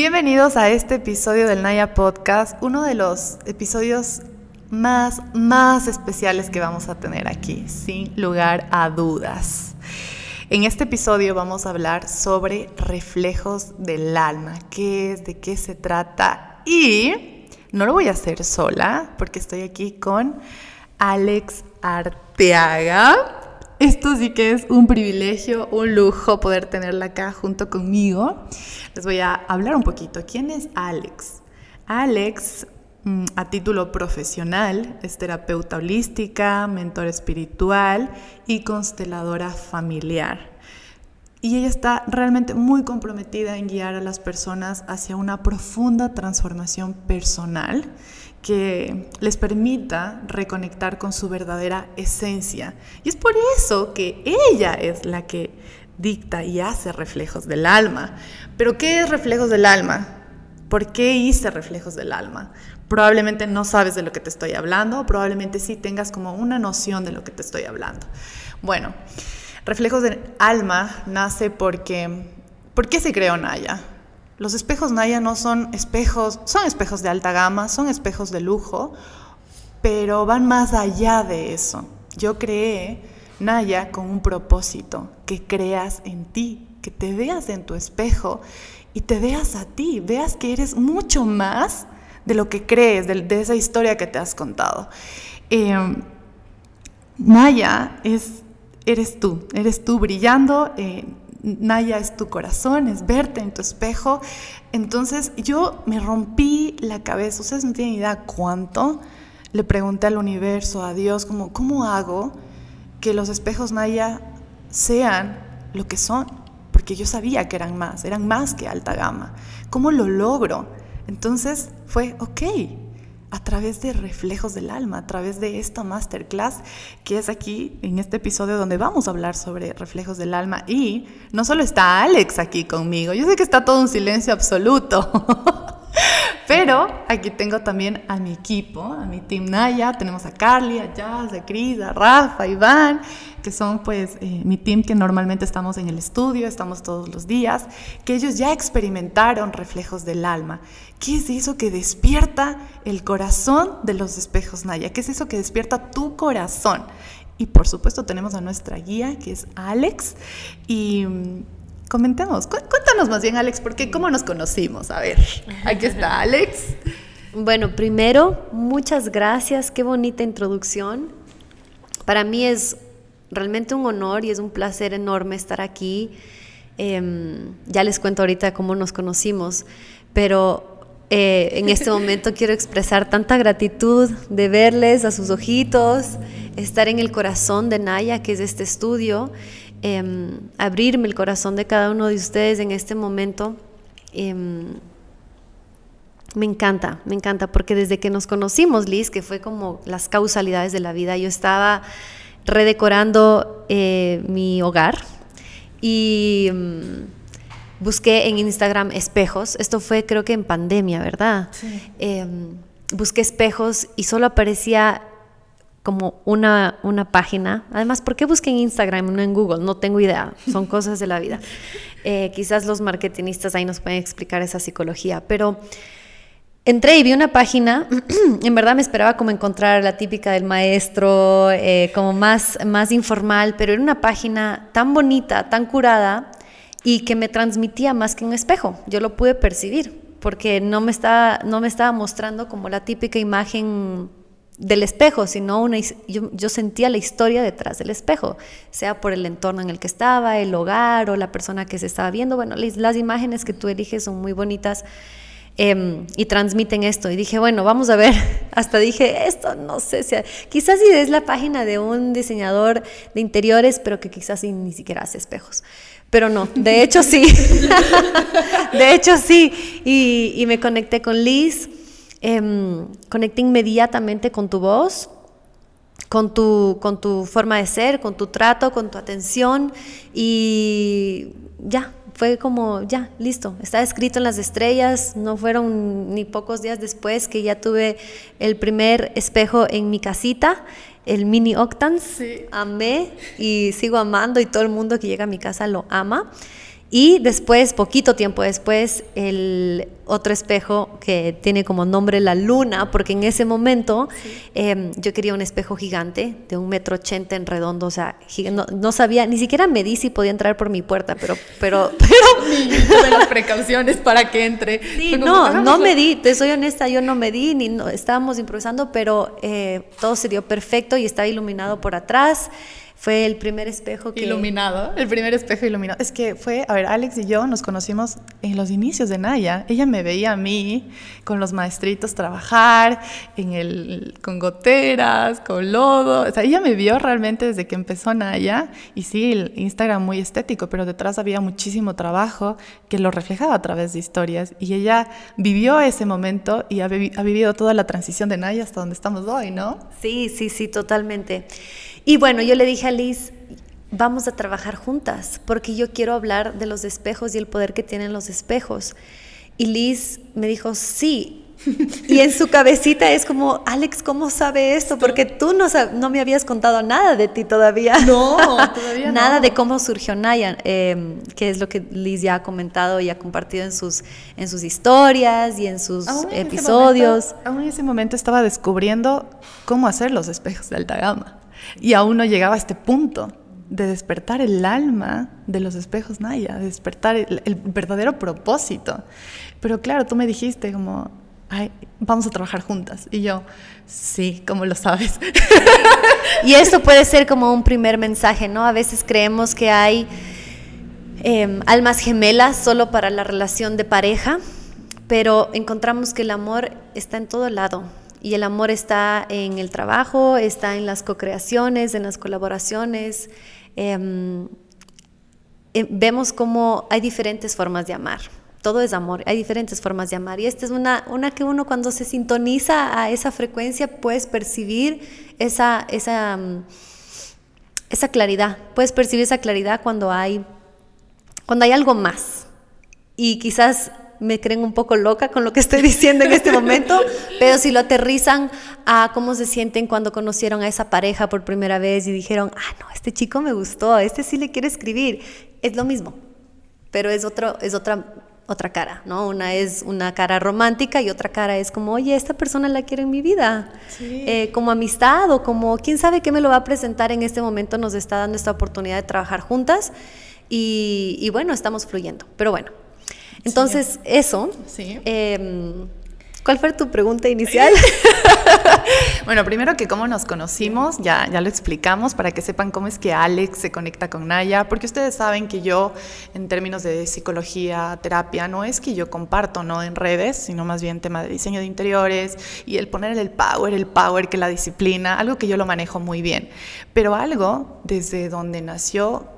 Bienvenidos a este episodio del Naya Podcast, uno de los episodios más, más especiales que vamos a tener aquí, sin lugar a dudas. En este episodio vamos a hablar sobre reflejos del alma, qué es, de qué se trata y no lo voy a hacer sola porque estoy aquí con Alex Arteaga. Esto sí que es un privilegio, un lujo poder tenerla acá junto conmigo. Les voy a hablar un poquito. ¿Quién es Alex? Alex, mm, a título profesional, es terapeuta holística, mentor espiritual y consteladora familiar. Y ella está realmente muy comprometida en guiar a las personas hacia una profunda transformación personal que les permita reconectar con su verdadera esencia. Y es por eso que ella es la que dicta y hace reflejos del alma. Pero ¿qué es reflejos del alma? ¿Por qué hice reflejos del alma? Probablemente no sabes de lo que te estoy hablando, probablemente sí tengas como una noción de lo que te estoy hablando. Bueno, Reflejos del alma nace porque... ¿Por qué se creó Naya? Los espejos Naya no son espejos, son espejos de alta gama, son espejos de lujo, pero van más allá de eso. Yo creé Naya con un propósito, que creas en ti, que te veas en tu espejo y te veas a ti, veas que eres mucho más de lo que crees, de, esa historia que te has contado. Em, Naya es eres tú, eres tú brillando. Naya es tu corazón, es verte en tu espejo. Entonces yo me rompí la cabeza, ustedes no tienen idea cuánto. Le pregunté al universo, a Dios, como, ¿cómo hago que los espejos Naya sean lo que son? Porque yo sabía que eran más, eran más que alta gama. ¿Cómo lo logro? Entonces fue, ok, a través de reflejos del alma, a través de esta masterclass que es aquí en este episodio donde vamos a hablar sobre reflejos del alma. Y no solo está Alex aquí conmigo, yo sé que está todo un silencio absoluto. Pero aquí tengo también a mi equipo, a mi team Naya, tenemos a Carly, a Jazz, a Cris, a Rafa, a Iván, que son pues eh, mi team que normalmente estamos en el estudio, estamos todos los días, que ellos ya experimentaron reflejos del alma. ¿Qué es eso que despierta el corazón de los espejos Naya? ¿Qué es eso que despierta tu corazón? Y por supuesto tenemos a nuestra guía, que es Alex, y comentemos, cuéntanos más bien Alex, porque cómo nos conocimos. A ver, aquí está Alex. Bueno, primero, muchas gracias, qué bonita introducción. Para mí es realmente un honor y es un placer enorme estar aquí. Em, ya les cuento ahorita cómo nos conocimos, pero eh, en este momento quiero expresar tanta gratitud de verles a sus ojitos, estar en el corazón de Naya, que es este estudio, Em, abrirme el corazón de cada uno de ustedes en este momento. Em, me encanta, me encanta, porque desde que nos conocimos, Liz, que fue como las causalidades de la vida, yo estaba redecorando eh, mi hogar y em, busqué en Instagram espejos. Esto fue creo que en pandemia, ¿verdad? busqué espejos y solo aparecía como una, una página. Además, ¿por qué busqué en Instagram, no en Google? No tengo idea, son cosas de la vida. Eh, quizás los marketinistas ahí nos pueden explicar esa psicología, pero entré y vi una página, en verdad me esperaba como encontrar la típica del maestro, eh, como más, más informal, pero era una página tan bonita, tan curada y que me transmitía más que un espejo. Yo lo pude percibir porque no me estaba, no me estaba mostrando como la típica imagen del espejo, sino una, yo, sentía la historia detrás del espejo, sea por el entorno en el que estaba, el hogar o la persona que se estaba viendo. Bueno, las imágenes que tú eliges son muy bonitas em, y transmiten esto. Y dije, bueno, vamos a ver. Hasta dije, esto no sé, si, quizás si es la página de un diseñador de interiores, pero que quizás ni siquiera hace espejos. Pero no, de hecho sí. de hecho sí. Y me conecté con Liz eh, conecté inmediatamente con tu voz, con tu, con tu forma de ser, con tu trato, con tu atención y ya, fue como, ya, listo, está escrito en las estrellas, no fueron ni pocos días después que ya tuve el primer espejo en mi casita, el mini Octans, amé y sigo amando y todo el mundo que llega a mi casa lo ama. Y después, poquito tiempo después, el otro espejo que tiene como nombre la luna, porque en ese momento em, yo quería un espejo gigante de un metro ochenta en redondo, o sea, no, sabía, ni siquiera medí si podía entrar por mi puerta, pero... pero, pero de las precauciones para que entre. Sí, no, no medí, te soy honesta, yo no medí, ni no, estábamos improvisando, pero eh, todo se dio perfecto y estaba iluminado por atrás. Fue el primer espejo que... Iluminado, el primer espejo iluminado. Es que fue, a ver, Alex y yo nos conocimos en los inicios de Naya. Ella me veía a mí con los maestritos trabajar, en el, con goteras, con lodo. O sea, ella me vio realmente desde que empezó Naya. Y sí, el Instagram muy estético, pero detrás había muchísimo trabajo que lo reflejaba a través de historias. Y ella vivió ese momento y ha, ha vivido toda la transición de Naya hasta donde estamos hoy, ¿no? Sí, sí, sí, totalmente. Y bueno, yo le dije a Liz, vamos a trabajar juntas, porque yo quiero hablar de los espejos y el poder que tienen los espejos. Y Liz me dijo, sí. Y en su cabecita es como, Alex, ¿cómo sabe esto? Porque tú no, no me habías contado nada de ti todavía. No, todavía Nada de cómo surgió Naya, em, que es lo que Liz ya ha comentado y ha compartido en sus, en sus historias y en sus episodios. aún en ese momento estaba descubriendo cómo hacer los espejos de alta gama. Y aún no llegaba a este punto de despertar el alma de los espejos Naya, de despertar el, verdadero propósito. Pero claro, tú me dijiste como, Ay, vamos a trabajar juntas. Y yo, sí, como lo sabes. y esto puede ser como un primer mensaje, ¿no? A veces creemos que hay em, almas gemelas solo para la relación de pareja, pero encontramos que el amor está en todo lado y el amor está en el trabajo, está en las co-creaciones, en las colaboraciones. Em, em, vemos cómo hay diferentes formas de amar. Todo es amor, hay diferentes formas de amar. Y esta es una, una que uno cuando se sintoniza a esa frecuencia puedes percibir esa, esa, mm, esa claridad. Puedes percibir esa claridad cuando hay, cuando hay algo más. Y quizás me creen un poco loca con lo que estoy diciendo en este momento, pero si lo aterrizan a cómo se sienten cuando conocieron a esa pareja por primera vez y dijeron, ah, no, este chico me gustó, este sí le quiere escribir, es lo mismo, pero es, otro, es otra, otra cara, ¿no? Una es una cara romántica y otra cara es como, oye, esta persona la quiero en mi vida, eh, como amistad o como, quién sabe qué me lo va a presentar en este momento, nos está dando esta oportunidad de trabajar juntas y, y bueno, estamos fluyendo, pero bueno. Entonces, eso. Sí. Em, ¿Cuál fue tu pregunta inicial? bueno, primero que cómo nos conocimos, ya, ya lo explicamos para que sepan cómo es que Alex se conecta con Naya, porque ustedes saben que yo, en términos de psicología, terapia, no es que yo comparto no en redes, sino más bien tema de diseño de interiores y el poner el power, el power que la disciplina, algo que yo lo manejo muy bien. Pero algo desde donde nació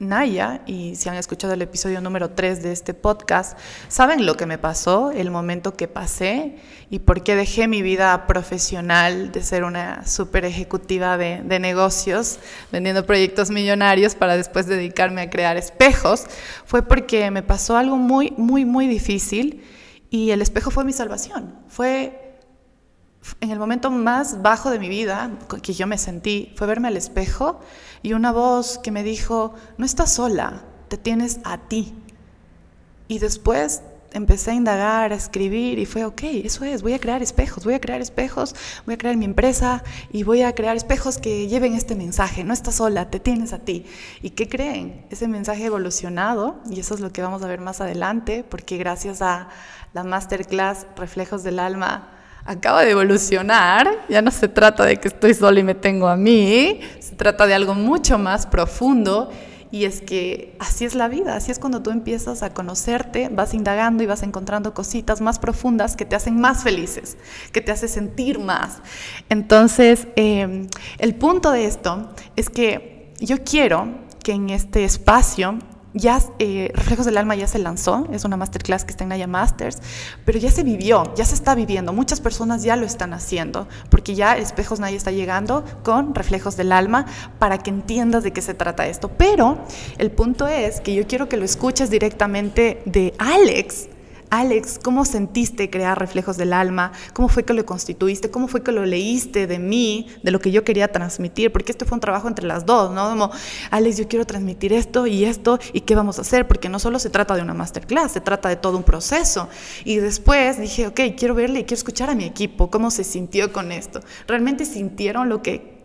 Naya, y si han escuchado el episodio número 3 de este podcast, saben lo que me pasó, el momento que pasé y por qué dejé mi vida profesional de ser una super ejecutiva de, de negocios, vendiendo proyectos millonarios para después dedicarme a crear espejos, fue porque me pasó algo muy, muy, muy difícil y el espejo fue mi salvación. Fue en el momento más bajo de mi vida que yo me sentí fue verme al espejo y una voz que me dijo, no estás sola, te tienes a ti. Y después empecé a indagar, a escribir y fue, ok, eso es, voy a crear espejos, voy a crear espejos, voy a crear mi empresa y voy a crear espejos que lleven este mensaje, no estás sola, te tienes a ti. ¿Y qué creen? Ese mensaje evolucionado, y eso es lo que vamos a ver más adelante, porque gracias a la masterclass Reflejos del Alma, acaba de evolucionar, ya no se trata de que estoy sola y me tengo a mí, se trata de algo mucho más profundo y es que así es la vida, así es cuando tú empiezas a conocerte, vas indagando y vas encontrando cositas más profundas que te hacen más felices, que te hacen sentir más. Entonces, em, el punto de esto es que yo quiero que en este espacio ya eh, Reflejos del Alma ya se lanzó, es una masterclass que está en Naya Masters, pero ya se vivió, ya se está viviendo, muchas personas ya lo están haciendo, porque ya Espejos Naya está llegando con Reflejos del Alma para que entiendas de qué se trata esto. Pero el punto es que yo quiero que lo escuches directamente de Alex, Alex, ¿cómo sentiste crear Reflejos del Alma? ¿Cómo fue que lo constituiste? ¿Cómo fue que lo leíste de mí, de lo que yo quería transmitir? Porque este fue un trabajo entre las dos, ¿no? Como, Alex, yo quiero transmitir esto y esto, ¿y qué vamos a hacer? Porque no solo se trata de una masterclass, se trata de todo un proceso. Y después dije, ok, quiero verle y quiero escuchar a mi equipo, cómo se sintió con esto. ¿Realmente sintieron lo que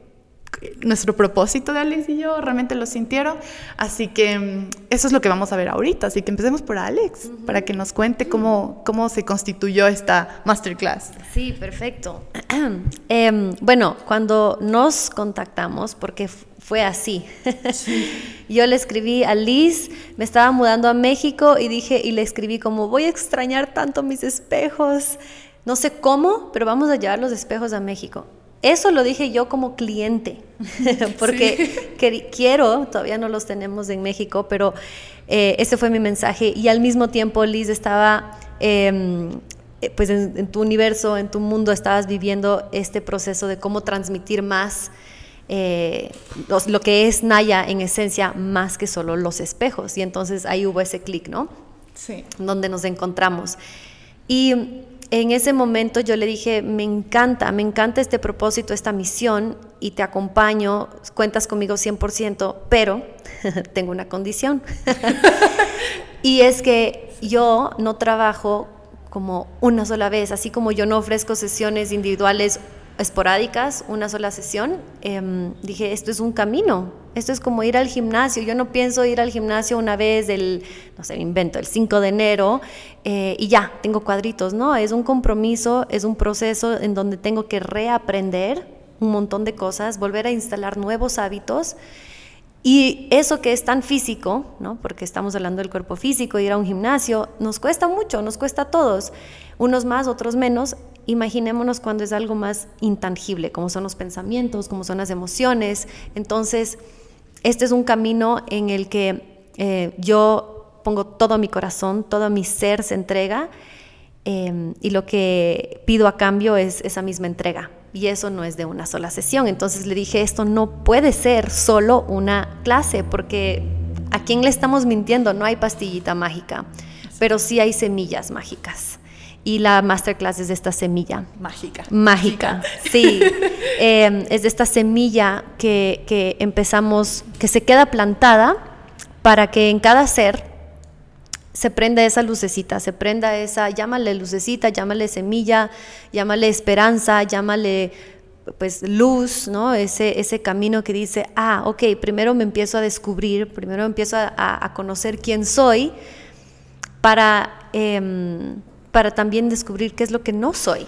nuestro propósito de Alex y yo, realmente lo sintieron. Así que mm, eso es lo que vamos a ver ahorita. Así que empecemos por Alex, para que nos cuente cómo, cómo se constituyó esta masterclass. Sí, perfecto. Em, bueno, cuando nos contactamos, porque fue así. Yo le escribí a Liz, me estaba mudando a México y dije, y le escribí como, voy a extrañar tanto mis espejos. No sé cómo, pero vamos a llevar los espejos a México. Eso lo dije yo como cliente, porque quiero, todavía no los tenemos en México, pero eh, ese fue mi mensaje. Y al mismo tiempo Liz estaba, em, eh, pues en, tu universo, en tu mundo, estabas viviendo este proceso de cómo transmitir más eh, lo que es Naya en esencia, más que solo los espejos. Y entonces ahí hubo ese clic, ¿no? Sí. Donde nos encontramos. Y en ese momento yo le dije, me encanta, me encanta este propósito, esta misión y te acompaño, cuentas conmigo 100%, pero tengo una condición. y es que yo no trabajo como una sola vez, así como yo no ofrezco sesiones individuales esporádicas, una sola sesión, em, dije, esto es un camino, esto es como ir al gimnasio, yo no pienso ir al gimnasio una vez del, no sé, invento, el 5 de enero eh, y ya, tengo cuadritos, no, es un compromiso, es un proceso en donde tengo que reaprender un montón de cosas, volver a instalar nuevos hábitos. Y eso que es tan físico, ¿no? porque estamos hablando del cuerpo físico, ir a un gimnasio, nos cuesta mucho, nos cuesta a todos, unos más, otros menos, Imaginémonos cuando es algo más intangible, como son los pensamientos, como son las emociones. Entonces, este es un camino en el que eh, yo pongo todo mi corazón, todo mi ser se entrega em, y lo que pido a cambio es esa misma entrega. Y eso no es de una sola sesión. Entonces le dije, esto no puede ser solo una clase, porque ¿a quién le estamos mintiendo? No hay pastillita mágica, pero sí hay semillas mágicas y la masterclass es de esta semilla. Mágica. Mágica, sí. Em, es de esta semilla que, que, empezamos, que se queda plantada para que en cada ser se prenda esa lucecita, se prenda esa, llámale lucecita, llámale semilla, llámale esperanza, llámale pues luz, ¿no? Ese, ese camino que dice, ah, ok, primero me empiezo a descubrir, primero empiezo a, a conocer quién soy para... Eh, para también descubrir qué es lo que no soy.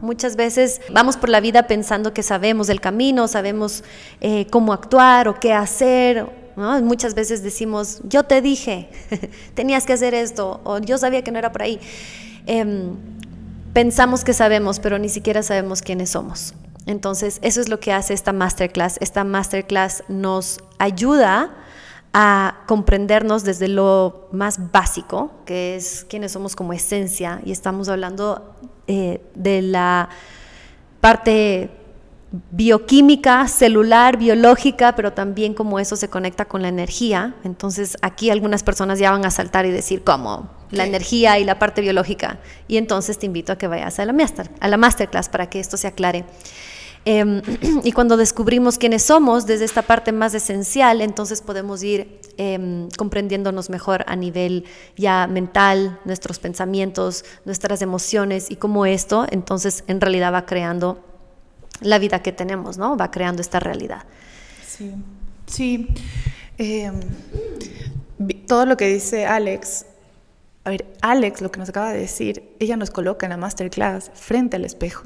Muchas veces vamos por la vida pensando que sabemos el camino, sabemos eh, cómo actuar o qué hacer. Muchas veces decimos, yo te dije, tenías que hacer esto, o yo sabía que no era por ahí. Em, pensamos que sabemos, pero ni siquiera sabemos quiénes somos. Entonces, eso es lo que hace esta masterclass. Esta masterclass nos ayuda a comprendernos desde lo más básico, que es quiénes somos como esencia, y estamos hablando eh, de la parte bioquímica, celular, biológica, pero también como eso se conecta con la energía. Entonces aquí algunas personas ya van a saltar y decir, ¿cómo? La energía y la parte biológica. Y entonces te invito a que vayas a la, master, a la masterclass para que esto se aclare. Em, y cuando descubrimos quiénes somos desde esta parte más esencial, entonces podemos ir em, comprendiéndonos mejor a nivel ya mental, nuestros pensamientos, nuestras emociones y cómo esto entonces en realidad va creando la vida que tenemos, ¿no? Va creando esta realidad. Sí, sí. Em, todo lo que dice Alex a ver, Alex, lo que nos acaba de decir, ella nos coloca en la masterclass frente al espejo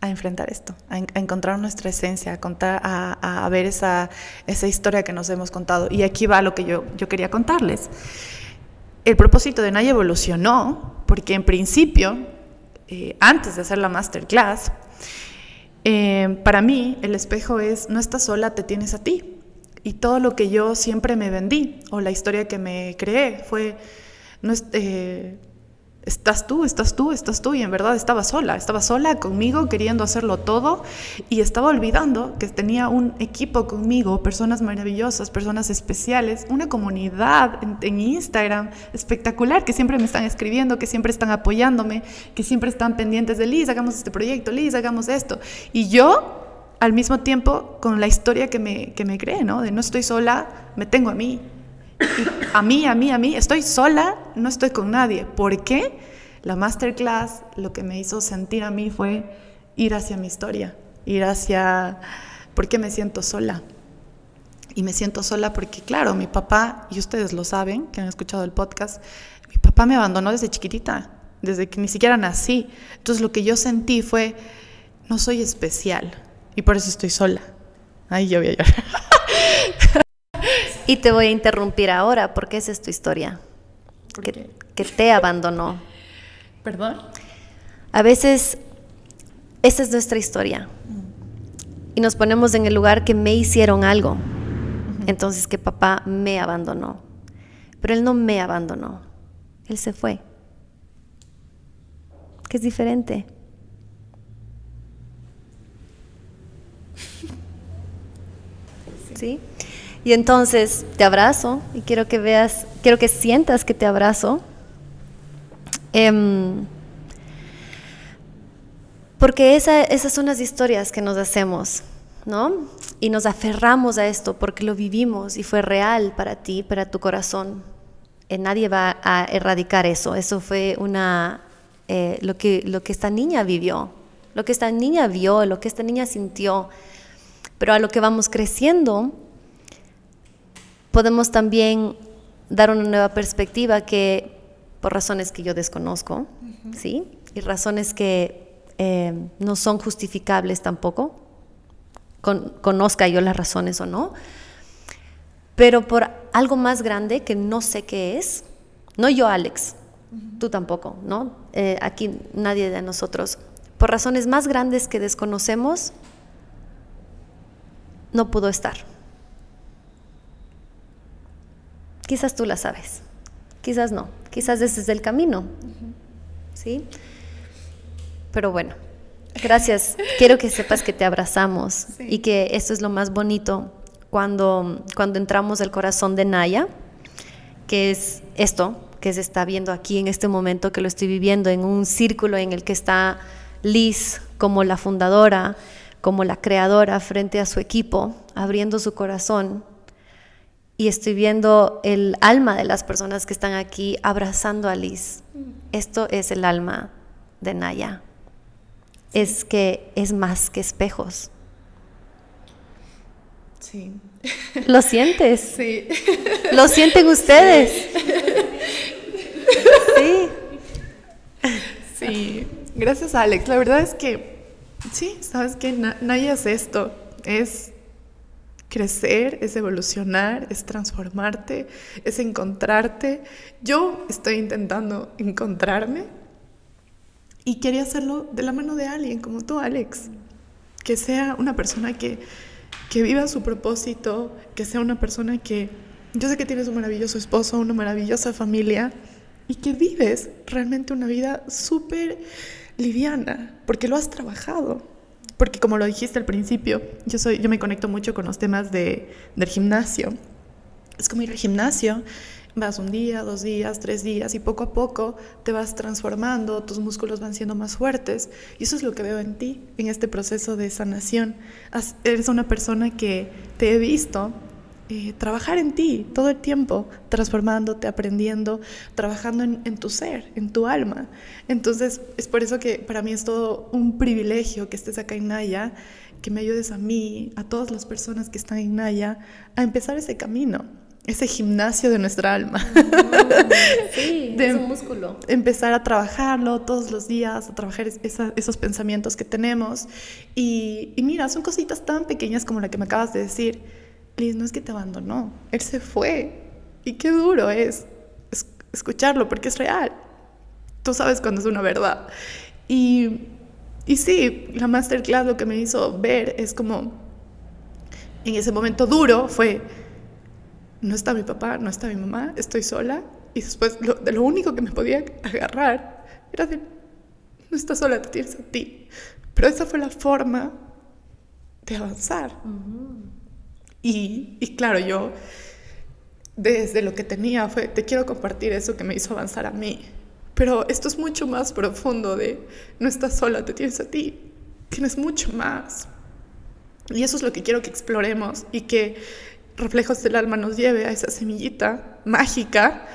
a enfrentar esto, a, encontrar nuestra esencia, a, contar, a, ver esa, esa, historia que nos hemos contado. Y aquí va lo que yo, yo quería contarles. El propósito de Naya evolucionó porque en principio, eh, antes de hacer la masterclass, eh, para mí el espejo es, no estás sola, te tienes a ti. Y todo lo que yo siempre me vendí, o la historia que me creé, fue, no, eh, estás tú, estás tú, estás tú, y en verdad estaba sola, estaba sola conmigo queriendo hacerlo todo y estaba olvidando que tenía un equipo conmigo, personas maravillosas, personas especiales, una comunidad en, Instagram espectacular que siempre me están escribiendo, que siempre están apoyándome, que siempre están pendientes de Liz, hagamos este proyecto, Liz, hagamos esto. Y yo al mismo tiempo con la historia que me, que me cree, ¿no? De no estoy sola, me tengo a mí, a mí, a mí, a mí, estoy sola, no estoy con nadie. ¿Por qué? La masterclass lo que me hizo sentir a mí fue ir hacia mi historia, ir hacia por qué me siento sola. Y me siento sola porque, claro, mi papá, y ustedes lo saben, que han escuchado el podcast, mi papá me abandonó desde chiquitita, desde que ni siquiera nací. Entonces lo que yo sentí fue, no soy especial, y por eso estoy sola. Ay, yo voy a llorar. Y te voy a interrumpir ahora porque esa es tu historia. Que, que, te abandonó. ¿Perdón? A veces esa es nuestra historia. Y nos ponemos en el lugar que me hicieron algo. Entonces que papá me abandonó. Pero él no me abandonó. Él se fue. Que es diferente. ¿Sí? Y entonces te abrazo y quiero que veas, quiero que sientas que te abrazo. Em, porque esas son las historias que nos hacemos, ¿no? Y nos aferramos a esto porque lo vivimos y fue real para ti, para tu corazón. Eh, nadie va a erradicar eso. Eso fue una, eh, lo, que, lo que esta niña vivió, lo que esta niña vio, lo que esta niña sintió. Pero a lo que vamos creciendo, podemos también dar una nueva perspectiva que por razones que yo desconozco, ¿sí? Y razones que eh, no son justificables tampoco, conozca yo las razones o no, pero por algo más grande que no sé qué es, no yo Alex, tú tampoco, ¿no? Eh, aquí nadie de nosotros, por razones más grandes que desconocemos, no pudo estar. Quizás tú la sabes, quizás no, quizás ese es el camino. ¿Sí? Pero bueno, gracias. Quiero que sepas que te abrazamos y que esto es lo más bonito cuando, cuando entramos al corazón de Naya, que es esto que se está viendo aquí en este momento, que lo estoy viviendo en un círculo en el que está Liz como la fundadora, como la creadora frente a su equipo, abriendo su corazón y estoy viendo el alma de las personas que están aquí abrazando a Liz. Esto es el alma de Naya. Es que es más que espejos. Sí. ¿Lo sientes? Sí. ¿Lo sienten ustedes? Sí. Sí. Gracias, Alex. La verdad es que, sí, sabes que Naya es esto. Es crecer, es evolucionar, es transformarte, es encontrarte. Yo estoy intentando encontrarme y quería hacerlo de la mano de alguien como tú, Alex. Que sea una persona que, que viva su propósito, que sea una persona que... Yo sé que tienes un maravilloso esposo, una maravillosa familia y que vives realmente una vida súper liviana, porque lo has trabajado, porque como lo dijiste al principio, yo, soy, yo me conecto mucho con los temas de, del gimnasio. Es como ir al gimnasio, vas un día, dos días, tres días y poco a poco te vas transformando, tus músculos van siendo más fuertes y eso es lo que veo en ti, en este proceso de sanación. Eres una persona que te he visto eh, trabajar en ti todo el tiempo, transformándote, aprendiendo, trabajando en, tu ser, en tu alma. Entonces, es por eso que para mí es todo un privilegio que estés acá en Naya, que me ayudes a mí, a todas las personas que están en Naya, a empezar ese camino, ese gimnasio de nuestra alma. Sí, es un músculo. Empezar a trabajarlo todos los días, a trabajar esos pensamientos que tenemos. Y, y mira, son cositas tan pequeñas como la que me acabas de decir Liz, no es que te abandonó, él se fue. Y qué duro es escucharlo porque es real. Tú sabes cuando es una verdad. Y, y sí, la masterclass lo que me hizo ver es como, en ese momento duro fue, no está mi papá, no está mi mamá, estoy sola y después lo, de lo único que me podía agarrar era de, no estás sola, te tienes a ti. Pero esa fue la forma de avanzar. Y, claro, yo desde lo que tenía fue, te quiero compartir eso que me hizo avanzar a mí. Pero esto es mucho más profundo de, no estás sola, te tienes a ti, tienes mucho más. Y eso es lo que quiero que exploremos y que Reflejos del Alma nos lleve a esa semillita mágica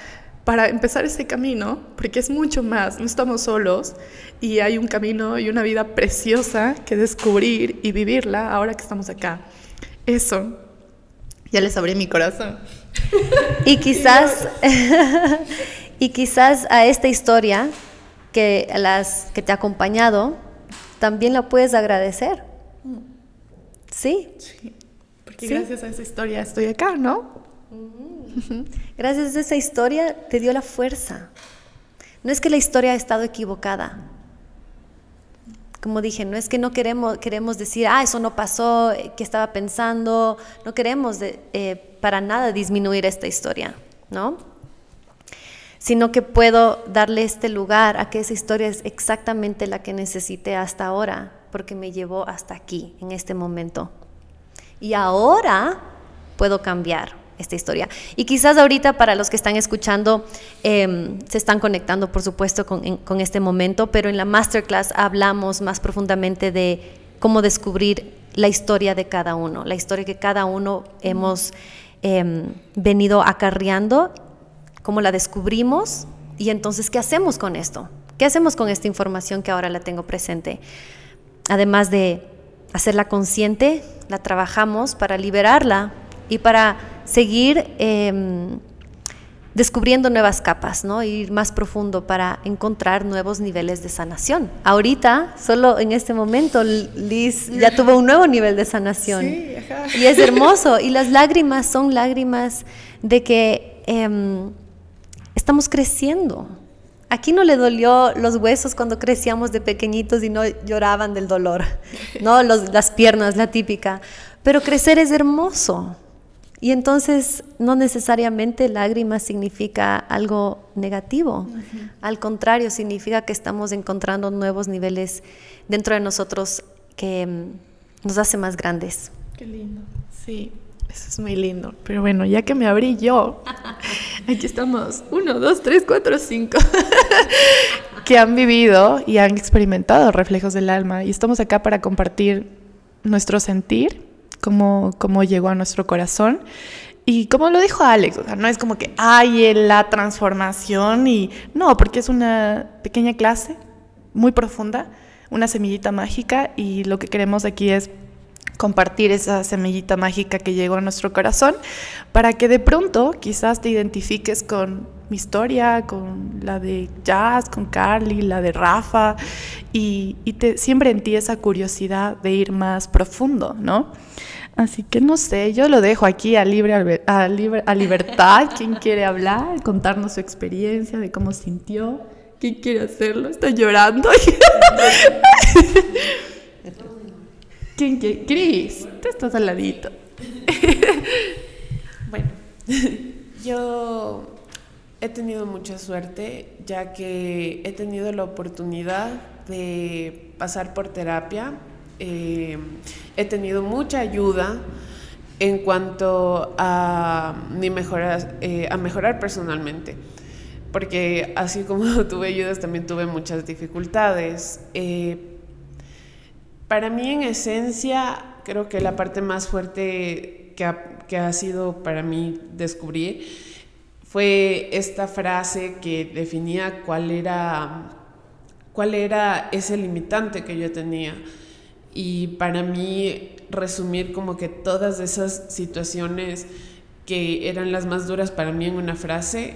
para empezar ese camino, porque es mucho más, no estamos solos y hay un camino y una vida preciosa que descubrir y vivirla ahora que estamos acá. Eso, ya les abrí mi corazón. Y quizás, y quizás a esta historia que, las, que te ha acompañado, también la puedes agradecer. Sí. Sí, porque gracias a esa historia estoy acá, ¿no? Gracias a esa historia te dio la fuerza. No es que la historia ha estado equivocada. Como dije, no es que no queremos, queremos decir, ah, eso no pasó, ¿qué estaba pensando? No queremos eh, para nada disminuir esta historia, ¿no? Sino que puedo darle este lugar a que esa historia es exactamente la que necesité hasta ahora, porque me llevó hasta aquí, en este momento. Y ahora puedo cambiar esta historia. Y quizás ahorita para los que están escuchando em, se están conectando, por supuesto, con, este momento, pero en la masterclass hablamos más profundamente de cómo descubrir la historia de cada uno, la historia que cada uno hemos em, venido acarreando, cómo la descubrimos y entonces qué hacemos con esto, qué hacemos con esta información que ahora la tengo presente. Además de hacerla consciente, la trabajamos para liberarla y para seguir em, descubriendo nuevas capas, ¿no? Ir más profundo para encontrar nuevos niveles de sanación. Ahorita, solo en este momento, Liz ya tuvo un nuevo nivel de sanación. Sí, ajá. Y es hermoso. Y las lágrimas son lágrimas de que em, estamos creciendo. Aquí no le dolió los huesos cuando crecíamos de pequeñitos y no lloraban del dolor, ¿no? las piernas, la típica. Pero crecer es hermoso. Y entonces no necesariamente lágrimas significa algo negativo, al contrario, significa que estamos encontrando nuevos niveles dentro de nosotros que mm, nos hace más grandes. Qué lindo, sí, eso es muy lindo. Pero bueno, ya que me abrí yo, aquí estamos, uno, dos, tres, cuatro, cinco, que han vivido y han experimentado reflejos del alma. Y estamos acá para compartir nuestro sentir cómo, llegó a nuestro corazón. Y como lo dijo Alex, no es como que hay la transformación y no, porque es una pequeña clase muy profunda, una semillita mágica y lo que queremos aquí es compartir esa semillita mágica que llegó a nuestro corazón para que de pronto quizás te identifiques con mi historia, con la de Jazz, con Carly, la de Rafa y, y te, siempre en ti esa curiosidad de ir más profundo, ¿no? Así que no sé, yo lo dejo aquí a libre a, libre, a libertad. ¿Quién quiere hablar? Contarnos su experiencia de cómo sintió. ¿Quién quiere hacerlo? Está llorando. ¿Quién quiere? Cris, tú estás al bueno, yo he tenido mucha suerte ya que he tenido la oportunidad de pasar por terapia eh, he tenido mucha ayuda en cuanto a, mi mejorar, eh, a mejorar personalmente. Porque así como tuve ayudas, también tuve muchas dificultades. Eh, para mí, en esencia, creo que la parte más fuerte que ha, sido para mí descubrir fue esta frase que definía cuál era, cuál era ese limitante que yo tenía y para mí resumir como que todas esas situaciones que eran las más duras para mí en una frase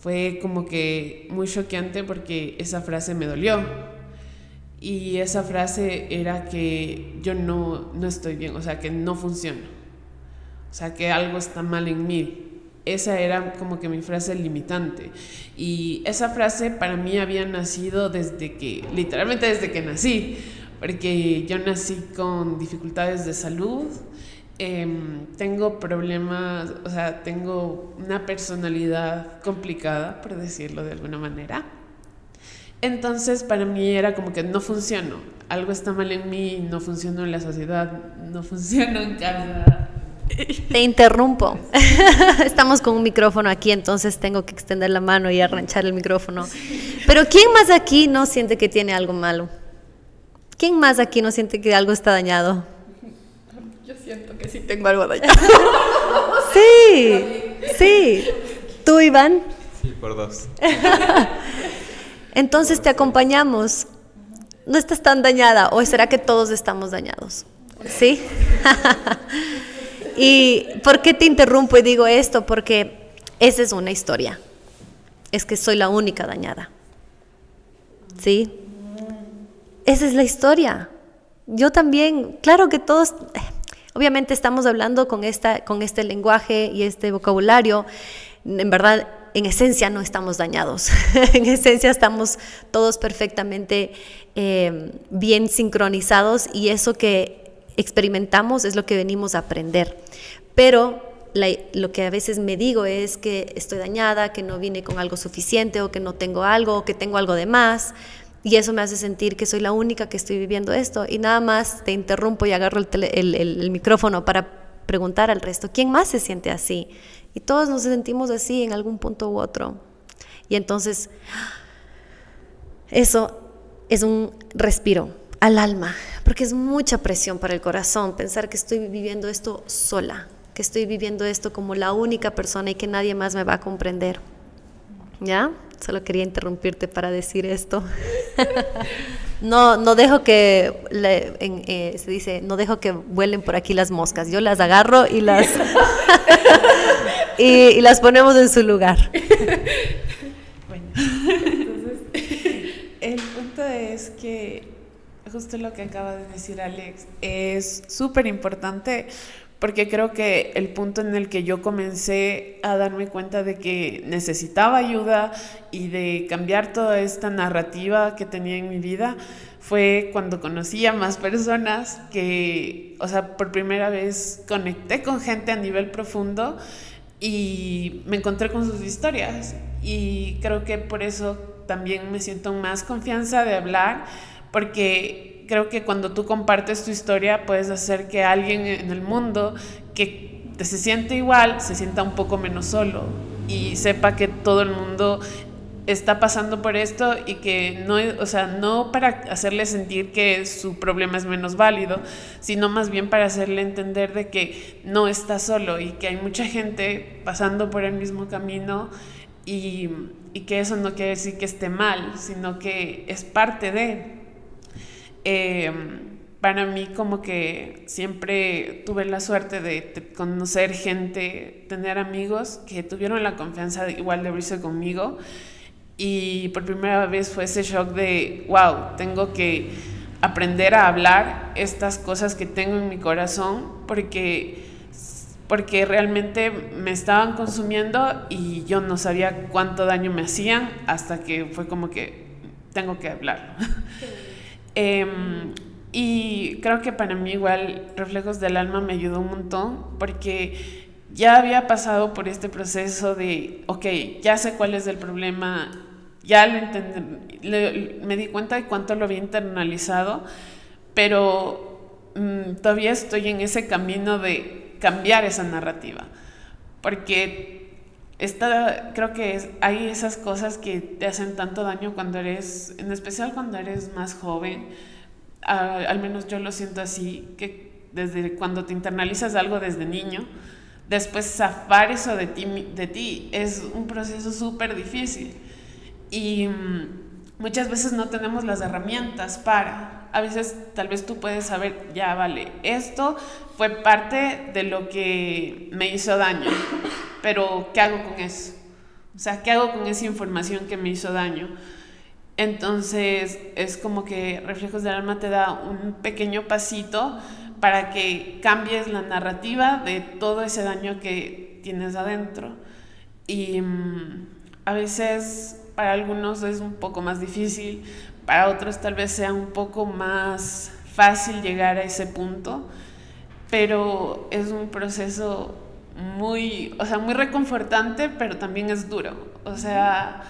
fue como que muy choqueante porque esa frase me dolió. Y esa frase era que yo no, no estoy bien, o sea, que no funciona. O sea, que algo está mal en mí. Esa era como que mi frase limitante. Y esa frase para mí había nacido desde que, literalmente desde que nací porque yo nací con dificultades de salud Em, tengo problemas, o sea, tengo una personalidad complicada, por decirlo de alguna manera. Entonces para mí era como que no funciono, algo está mal en mí, no funciono en la sociedad, no funciono en casa. Te interrumpo. Estamos con un micrófono aquí, entonces tengo que extender la mano y arranchar el micrófono. Pero ¿quién más aquí no siente que tiene algo malo? ¿Quién más aquí no siente que algo está dañado? Yo siento que sí tengo algo dañado. sí, sí. ¿Tú, Iván? Sí, por dos. Entonces te acompañamos. No estás tan dañada, o será que todos estamos dañados. ¿Sí? ¿Y por qué te interrumpo y digo esto? Porque esa es una historia. Es que soy la única dañada. ¿Sí? Esa es la historia. Yo también, claro que todos, obviamente estamos hablando con, esta, con este lenguaje y este vocabulario. En verdad, en esencia no estamos dañados. en esencia estamos todos perfectamente eh, bien sincronizados y eso que experimentamos es lo que venimos a aprender. Pero lo que a veces me digo es que estoy dañada, que no vine con algo suficiente o que no tengo algo o que tengo algo de más. Y eso me hace sentir que soy la única que estoy viviendo esto. Y nada más te interrumpo y agarro el, el micrófono para preguntar al resto, ¿quién más se siente así? Y todos nos sentimos así en algún punto u otro. Y entonces, eso es un respiro al alma, porque es mucha presión para el corazón pensar que estoy viviendo esto sola, que estoy viviendo esto como la única persona y que nadie más me va a comprender. ¿Ya? Solo quería interrumpirte para decir esto. no, no dejo que, eh, se dice, no dejo que vuelen por aquí las moscas. Yo las agarro y las, y, las ponemos en su lugar. bueno, entonces, el punto es que justo lo que acaba de decir Alex es súper importante porque creo que el punto en el que yo comencé a darme cuenta de que necesitaba ayuda y de cambiar toda esta narrativa que tenía en mi vida fue cuando conocí a más personas que, o sea, por primera vez conecté con gente a nivel profundo y me encontré con sus historias. Y creo que por eso también me siento más confianza de hablar porque creo que cuando tú compartes tu historia puedes hacer que alguien en el mundo que se siente igual se sienta un poco menos solo y sepa que todo el mundo está pasando por esto y que no, o sea, no para hacerle sentir que su problema es menos válido, sino más bien para hacerle entender de que no está solo y que hay mucha gente pasando por el mismo camino y, y que eso no quiere decir que esté mal, sino que es parte de. Em, para mí como que siempre tuve la suerte de conocer gente, tener amigos que tuvieron la confianza de, igual de abrirse conmigo y por primera vez fue ese shock de, wow, tengo que aprender a hablar estas cosas que tengo en mi corazón porque, porque realmente me estaban consumiendo y yo no sabía cuánto daño me hacían hasta que fue como que tengo que hablar. Em, y creo que para mí igual Reflejos del Alma me ayudó un montón porque ya había pasado por este proceso de, ok, ya sé cuál es el problema, ya lo entendí, me di cuenta de cuánto lo había internalizado, pero mm, todavía estoy en ese camino de cambiar esa narrativa, porque esta, creo que hay esas cosas que te hacen tanto daño cuando eres, en especial cuando eres más joven, al menos yo lo siento así, que desde cuando te internalizas algo desde niño, después zafar eso de ti, de ti es un proceso súper difícil. Y mm, muchas veces no tenemos las herramientas para. A veces tal vez tú puedes saber, ya vale, esto fue parte de lo que me hizo daño pero ¿qué hago con eso? O sea, ¿qué hago con esa información que me hizo daño? Entonces es como que Reflejos del Alma te da un pequeño pasito para que cambies la narrativa de todo ese daño que tienes adentro. Y mm, a veces para algunos es un poco más difícil, para otros tal vez sea un poco más fácil llegar a ese punto. pero es un proceso muy, o sea, muy reconfortante, pero también es duro. O sea,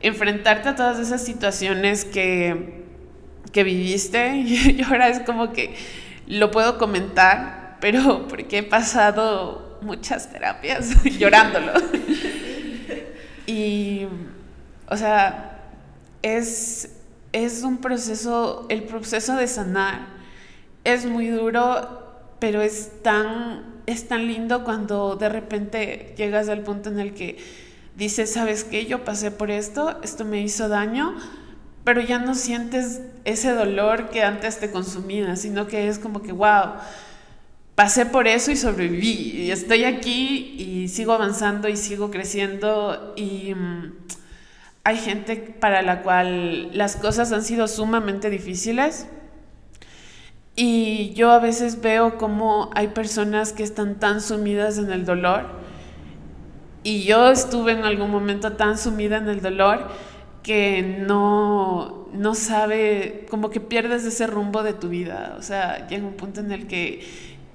enfrentarte a todas esas situaciones que, que viviste, y ahora es como que lo puedo comentar, pero porque he pasado muchas terapias llorándolo. y, o sea, es, es un proceso, el proceso de sanar es muy duro, pero es tan es tan lindo cuando de repente llegas al punto en el que dices, ¿sabes qué? Yo pasé por esto, esto me hizo daño, pero ya no sientes ese dolor que antes te consumía, sino que es como que, wow, pasé por eso y sobreviví, y estoy aquí y sigo avanzando y sigo creciendo y mm, hay gente para la cual las cosas han sido sumamente difíciles y yo a veces veo como hay personas que están tan sumidas en el dolor. Y yo estuve en algún momento tan sumida en el dolor que no, no sabe, como que pierdes ese rumbo de tu vida. O sea, llega un punto en el que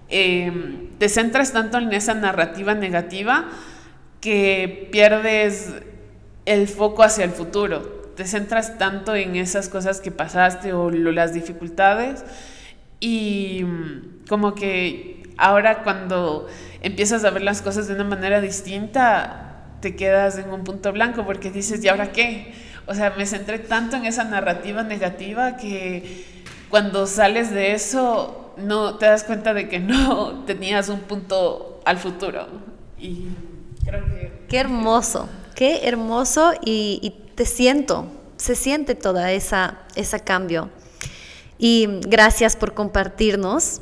em, te centras tanto en esa narrativa negativa que pierdes el foco hacia el futuro. Te centras tanto en esas cosas que pasaste o las dificultades y mm, como que ahora cuando empiezas a ver las cosas de una manera distinta, te quedas en un punto blanco porque dices, ¿y ahora qué? O sea, me centré tanto en esa narrativa negativa que cuando sales de eso no te das cuenta de que no tenías un punto al futuro. Y creo que... Qué hermoso, qué hermoso y, te siento, se siente toda esa, ese cambio. Y gracias por compartirnos.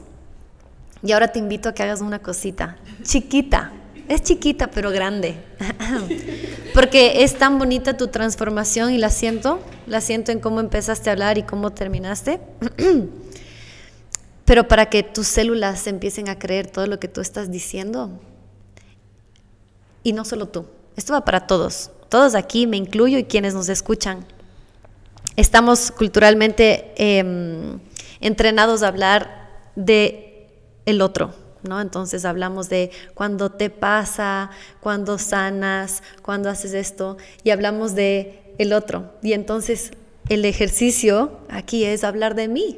Y ahora te invito a que hagas una cosita, chiquita. Es chiquita pero grande. Porque es tan bonita tu transformación y la siento. La siento en cómo empezaste a hablar y cómo terminaste. Pero para que tus células empiecen a creer todo lo que tú estás diciendo. Y no solo tú. Esto va para todos. Todos aquí, me incluyo y quienes nos escuchan estamos culturalmente em, entrenados a hablar de el otro, ¿no? Entonces hablamos de cuando te pasa, cuando sanas, cuando haces esto, y hablamos de el otro. Y entonces el ejercicio aquí es hablar de mí.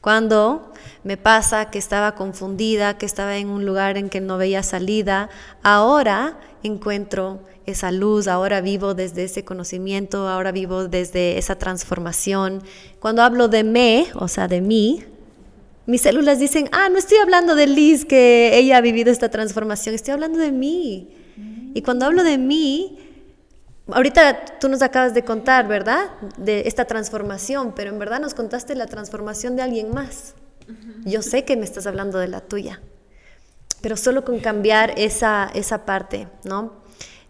Cuando me pasa que estaba confundida, que estaba en un lugar en que no veía salida, ahora encuentro esa luz, ahora vivo desde ese conocimiento, ahora vivo desde esa transformación. Cuando hablo de me, o sea, de mí, mis células dicen, ah, no estoy hablando de Liz, que ella ha vivido esta transformación, estoy hablando de mí. Y cuando hablo de mí, ahorita tú nos acabas de contar, ¿verdad? De esta transformación, pero en verdad nos contaste la transformación de alguien más. Yo sé que me estás hablando de la tuya, pero solo con cambiar esa, esa parte, ¿no?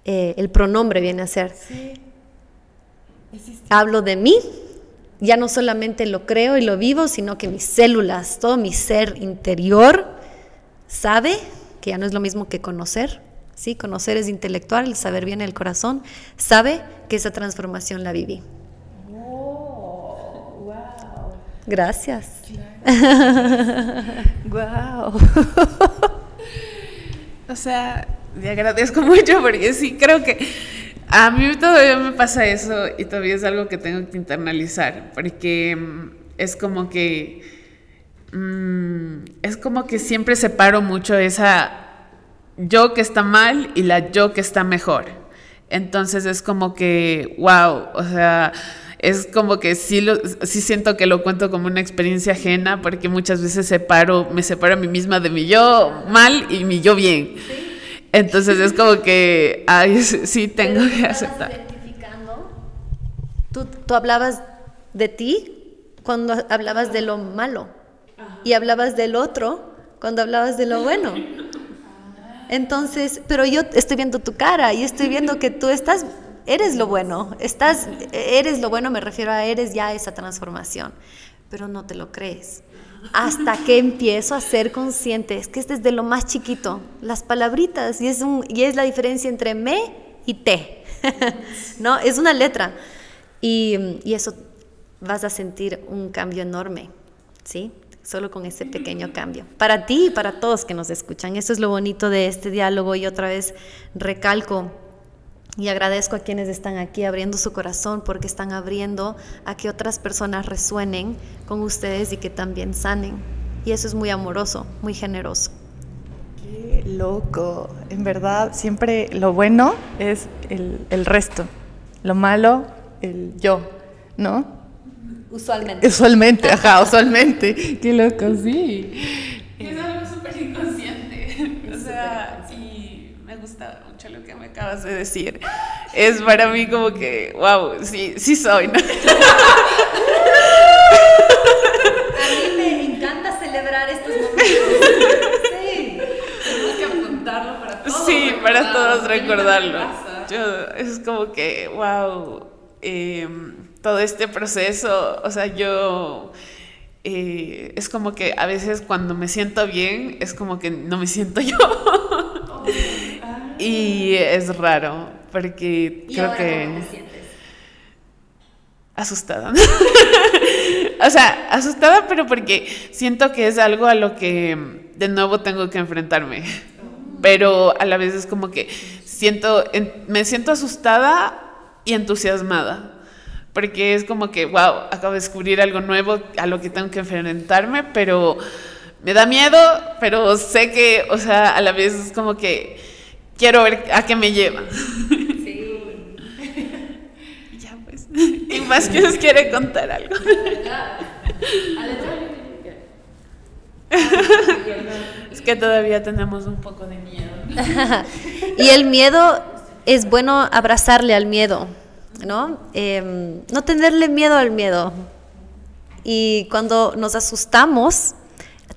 Eh, el pronombre viene a ser. Hablo de mí, ya no solamente lo creo y lo vivo, sino que mis células, todo mi ser interior sabe que ya no es lo mismo que conocer. ¿sí? Conocer es intelectual, el saber viene del corazón, sabe que esa transformación la viví. wow. Gracias. wow. o sea, le agradezco mucho porque sí, creo que a mí todavía me pasa eso y todavía es algo que tengo que internalizar, porque mm, es como que mm, es como que siempre separo mucho esa yo que está mal y la yo que está mejor. Entonces es como que, wow, o sea, es como que sí, lo, sí siento que lo cuento como una experiencia ajena porque muchas veces separo, me separo a mí misma de mi yo mal y mi yo bien. Entonces es como que, ay, sí tengo que aceptar. ¿Tú, tú hablabas de ti cuando hablabas de lo malo y hablabas del otro cuando hablabas de lo bueno. Entonces, pero yo estoy viendo tu cara y estoy viendo que tú estás, eres lo bueno, estás, eres lo bueno, me refiero a eres ya esa transformación, pero no te lo crees hasta que empiezo a ser consciente. Es que es desde lo más chiquito, las palabritas, y es, un, y es la diferencia entre me y te. ¿No? Es una letra. Y, y, eso vas a sentir un cambio enorme, ¿sí? solo con ese pequeño cambio. Para ti y para todos que nos escuchan. Eso es lo bonito de este diálogo y otra vez recalco y agradezco a quienes están aquí abriendo su corazón porque están abriendo a que otras personas resuenen con ustedes y que también sanen. Y eso es muy amoroso, muy generoso. Qué loco. En verdad, siempre lo bueno es el, el resto. Lo malo, el yo, ¿no? Usualmente. Usualmente, ajá, usualmente. Qué loco, sí. Es algo súper inconsciente. O sea, y me gusta mucho lo que me acabas de decir. Es para mí como que, wow, sí, sí soy. ¿no? A mí me encanta celebrar estos momentos. Sí. Tenemos que apuntarlo para todos. Sí, para todos recordarlo. Yo, es como que, wow. Eh, todo este proceso, o sea, yo... Eh, es como que a veces cuando me siento bien, es como que no me siento yo. Y es raro, porque creo que... ¿cómo te sientes? Asustada. o sea, asustada, pero porque siento que es algo a lo que de nuevo tengo que enfrentarme. Pero a la vez es como que siento, me siento asustada y entusiasmada porque es como que, wow, acabo de descubrir algo nuevo a lo que tengo que enfrentarme, pero me da miedo, pero sé que, o sea, a la vez es como que quiero ver a qué me lleva. Sí. ya pues. Y más que nos quiere contar algo. es que todavía tenemos un poco de miedo. y el miedo es bueno abrazarle al miedo. ¿no? Em, no tenerle miedo al miedo. Y cuando nos asustamos,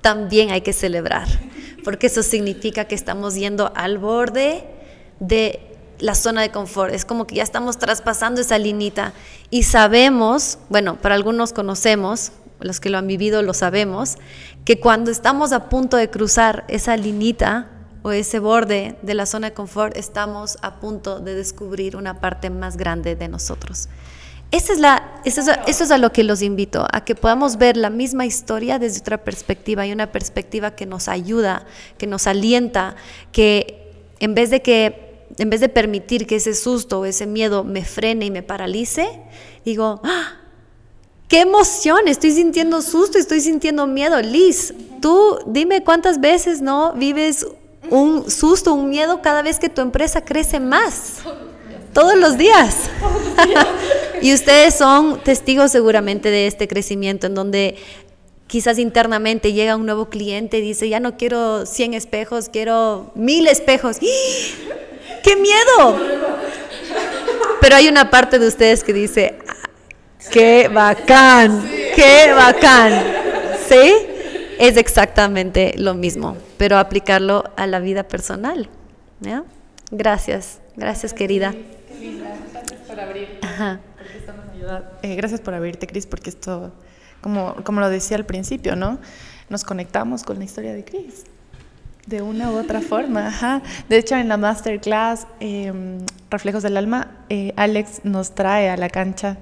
también hay que celebrar, porque eso significa que estamos yendo al borde de la zona de confort. Es como que ya estamos traspasando esa linita y sabemos, bueno, para algunos conocemos, los que lo han vivido lo sabemos, que cuando estamos a punto de cruzar esa linita, o ese borde de la zona de confort, estamos a punto de descubrir una parte más grande de nosotros. Esa es la, eso, es, eso es a lo que los invito, a que podamos ver la misma historia desde otra perspectiva y una perspectiva que nos ayuda, que nos alienta, que en vez de que en vez de permitir que ese susto o ese miedo me frene y me paralice, digo, ¡Ah! ¡qué emoción! Estoy sintiendo susto, estoy sintiendo miedo. Liz, tú dime cuántas veces no vives un susto, un miedo cada vez que tu empresa crece más. Todos los días. y ustedes son testigos seguramente de este crecimiento en donde quizás internamente llega un nuevo cliente y dice, ya no quiero 100 espejos, quiero mil espejos. ¡Qué miedo! Pero hay una parte de ustedes que dice, ¡qué bacán! ¡Qué bacán! ¿Sí? Es exactamente lo mismo pero aplicarlo a la vida personal. ¿ya? Gracias, gracias querida. Gracias por abrir. Eh, gracias por abrirte, Cris, porque esto, como, como lo decía al principio, ¿no? Nos conectamos con la historia de Cris de una u otra forma. Ajá. De hecho, en la masterclass em, Reflejos del Alma, eh, Alex nos trae a la cancha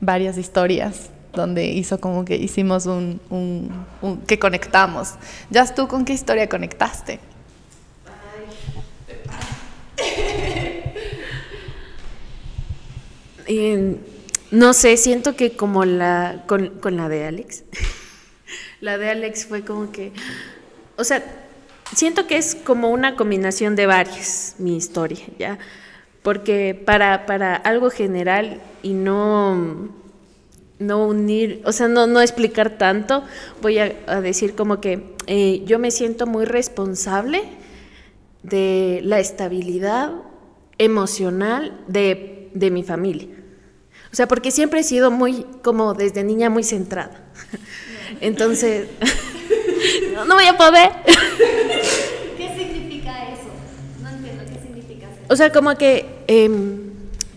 varias historias donde hizo como que hicimos un, un, que conectamos. ¿Ya tú con qué historia conectaste? no sé, siento que como la con, con la de Alex, la de Alex fue como que, o sea, siento que es como una combinación de varias mi historia, ¿ya? Porque para, para algo general y no no unir, o sea, no, no explicar tanto, voy a, decir como que eh, yo me siento muy responsable de la estabilidad emocional de, de, mi familia. O sea, porque siempre he sido muy, como desde niña, muy centrada. Entonces, no, voy a poder. ¿Qué significa eso? No entiendo, ¿qué significa eso? O sea, como que... Eh,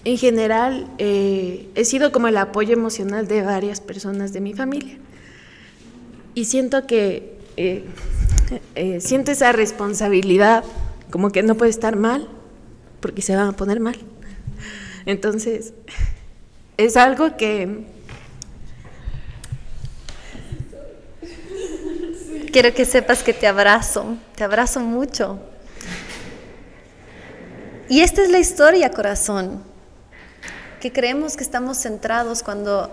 en general eh, he sido como el apoyo emocional de varias personas de mi familia. Y siento que eh, eh, siento esa responsabilidad, como que no puede estar mal, porque se van a poner mal. Entonces, es algo que... Quiero que sepas que te abrazo, te abrazo mucho. Y esta es la historia, corazón, que creemos que estamos centrados cuando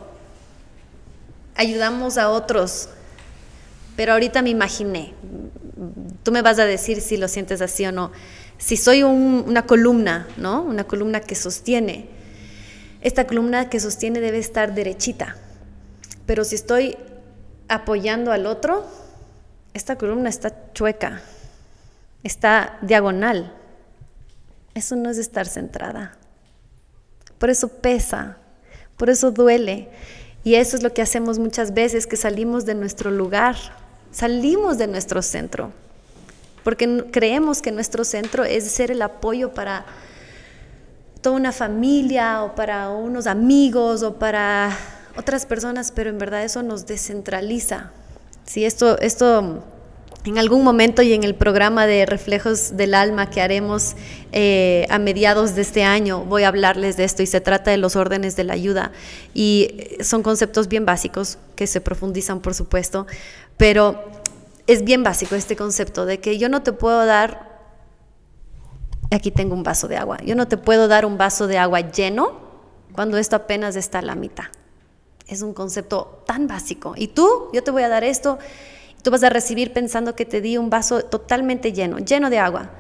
ayudamos a otros. Pero ahorita me imaginé, tú me vas a decir si lo sientes así o no, si soy una columna, ¿no? Una columna que sostiene. Esta columna que sostiene debe estar derechita. Pero si estoy apoyando al otro, esta columna está chueca, está diagonal. Eso no es estar centrada. Por eso pesa, por eso duele. Y eso es lo que hacemos muchas veces, que salimos de nuestro lugar, salimos de nuestro centro, porque creemos que nuestro centro es ser el apoyo para toda una familia o para unos amigos o para otras personas, pero en verdad eso nos descentraliza. Si esto, esto en algún momento y en el programa de Reflejos del Alma que haremos eh, a mediados de este año, voy a hablarles de esto y se trata de los órdenes de la ayuda. Y son conceptos bien básicos que se profundizan, por supuesto, pero es bien básico este concepto de que yo no te puedo dar, aquí tengo un vaso de agua, yo no te puedo dar un vaso de agua lleno cuando esto apenas está a la mitad. Es un concepto tan básico. Y tú, yo te voy a dar esto Tú vas a recibir pensando que te di un vaso totalmente lleno, lleno de agua.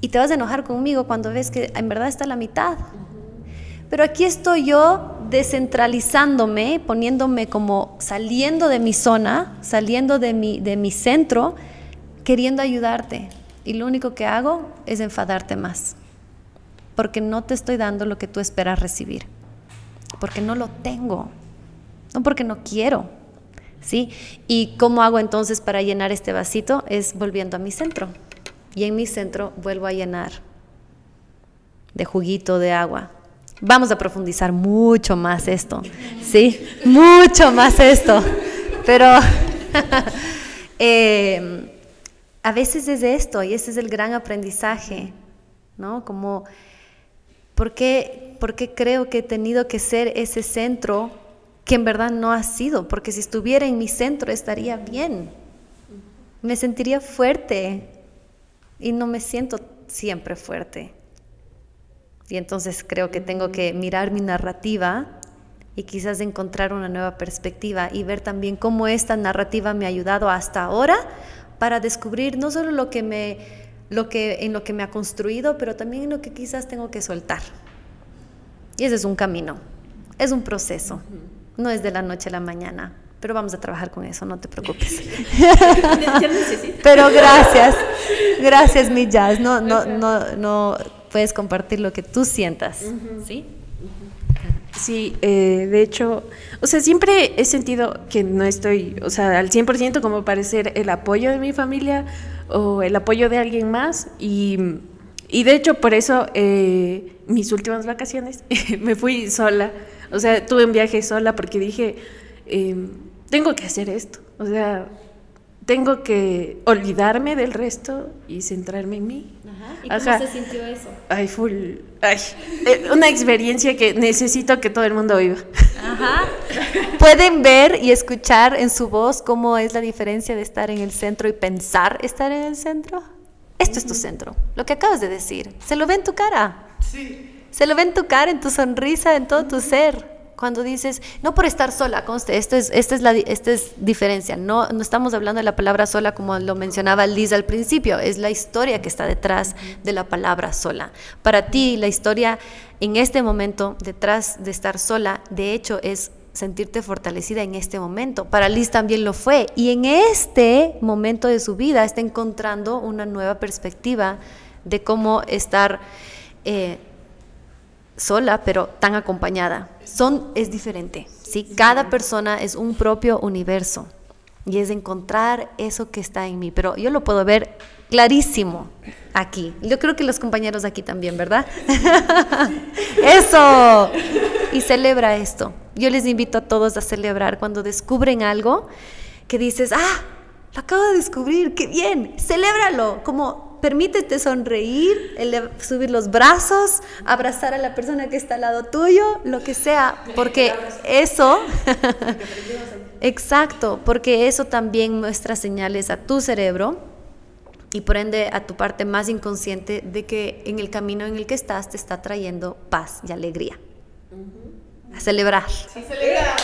Y te vas a enojar conmigo cuando ves que en verdad está la mitad. Pero aquí estoy yo descentralizándome, poniéndome como saliendo de mi zona, saliendo de mi, de mi centro, queriendo ayudarte. Y lo único que hago es enfadarte más. Porque no te estoy dando lo que tú esperas recibir. Porque no lo tengo. No porque no quiero ¿sí? ¿Y cómo hago entonces para llenar este vasito? Es volviendo a mi centro. Y en mi centro vuelvo a llenar de juguito de agua. Vamos a profundizar mucho más esto, ¿sí? Mucho más esto. Pero em, a veces es esto y ese es el gran aprendizaje, ¿no? Como, ¿por qué, ¿por qué creo que he tenido que ser ese centro que en verdad no ha sido, porque si estuviera en mi centro estaría bien, me sentiría fuerte y no me siento siempre fuerte. Y entonces creo que tengo que mirar mi narrativa y quizás encontrar una nueva perspectiva y ver también cómo esta narrativa me ha ayudado hasta ahora para descubrir no solo lo que me lo que en lo que me ha construido, pero también en lo que quizás tengo que soltar. Y ese es un camino, es un proceso. No es de la noche a la mañana, pero vamos a trabajar con eso, no te preocupes. pero gracias, gracias mi jazz. No, no, no, no puedes compartir lo que tú sientas, ¿sí? Sí, eh, de hecho, o sea, siempre he sentido que no estoy, o sea, al 100% como parecer el apoyo de mi familia o el apoyo de alguien más y, y de hecho por eso eh, mis últimas vacaciones me fui sola o sea, tuve un viaje sola porque dije, em, tengo que hacer esto. O sea, tengo que olvidarme del resto y centrarme en mí. Ajá. ¿Y cómo se sintió eso? Ay, full. Ay, eh, una experiencia que necesito que todo el mundo viva. Ajá. Pueden ver y escuchar en su voz cómo es la diferencia de estar en el centro y pensar estar en el centro. Esto es tu centro. Lo que acabas de decir. Se lo ve en tu cara. Sí. Se lo ve en tu cara, en tu sonrisa, en todo tu ser. Cuando dices, no por estar sola, conste, esto es, esta, es la, esta es diferencia. No, no estamos hablando de la palabra sola como lo mencionaba Liz al principio, es la historia que está detrás de la palabra sola. Para ti, la historia en este momento, detrás de estar sola, de hecho, es sentirte fortalecida en este momento. Para Liz también lo fue. Y en este momento de su vida está encontrando una nueva perspectiva de cómo estar eh, sola, pero tan acompañada. Son, es diferente, ¿sí? Cada persona es un propio universo y es encontrar eso que está en mí, pero yo lo puedo ver clarísimo aquí. Yo creo que los compañeros aquí también, ¿verdad? eso. Y celebra esto. Yo les invito a todos a celebrar cuando descubren algo que dices, ah, lo acabo de descubrir, qué bien, celébralo, como permítete sonreír, subir los brazos, abrazar a la persona que está al lado tuyo, lo que sea, porque eso, exacto, porque eso también muestra señales a tu cerebro y por ende a tu parte más inconsciente de que en el camino en el que estás te está trayendo paz y alegría. A celebrar. A celebrar.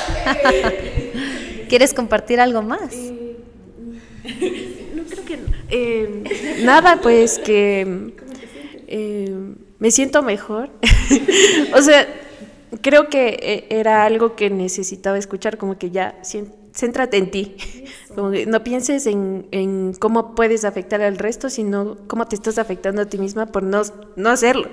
¿Quieres compartir algo más? Eh, creo que eh, nada, pues que eh, me siento mejor. o sea, creo que era algo que necesitaba escuchar, como que ya céntrate en ti. Como que no pienses en, en, cómo puedes afectar al resto, sino cómo te estás afectando a ti misma por no, no hacerlo.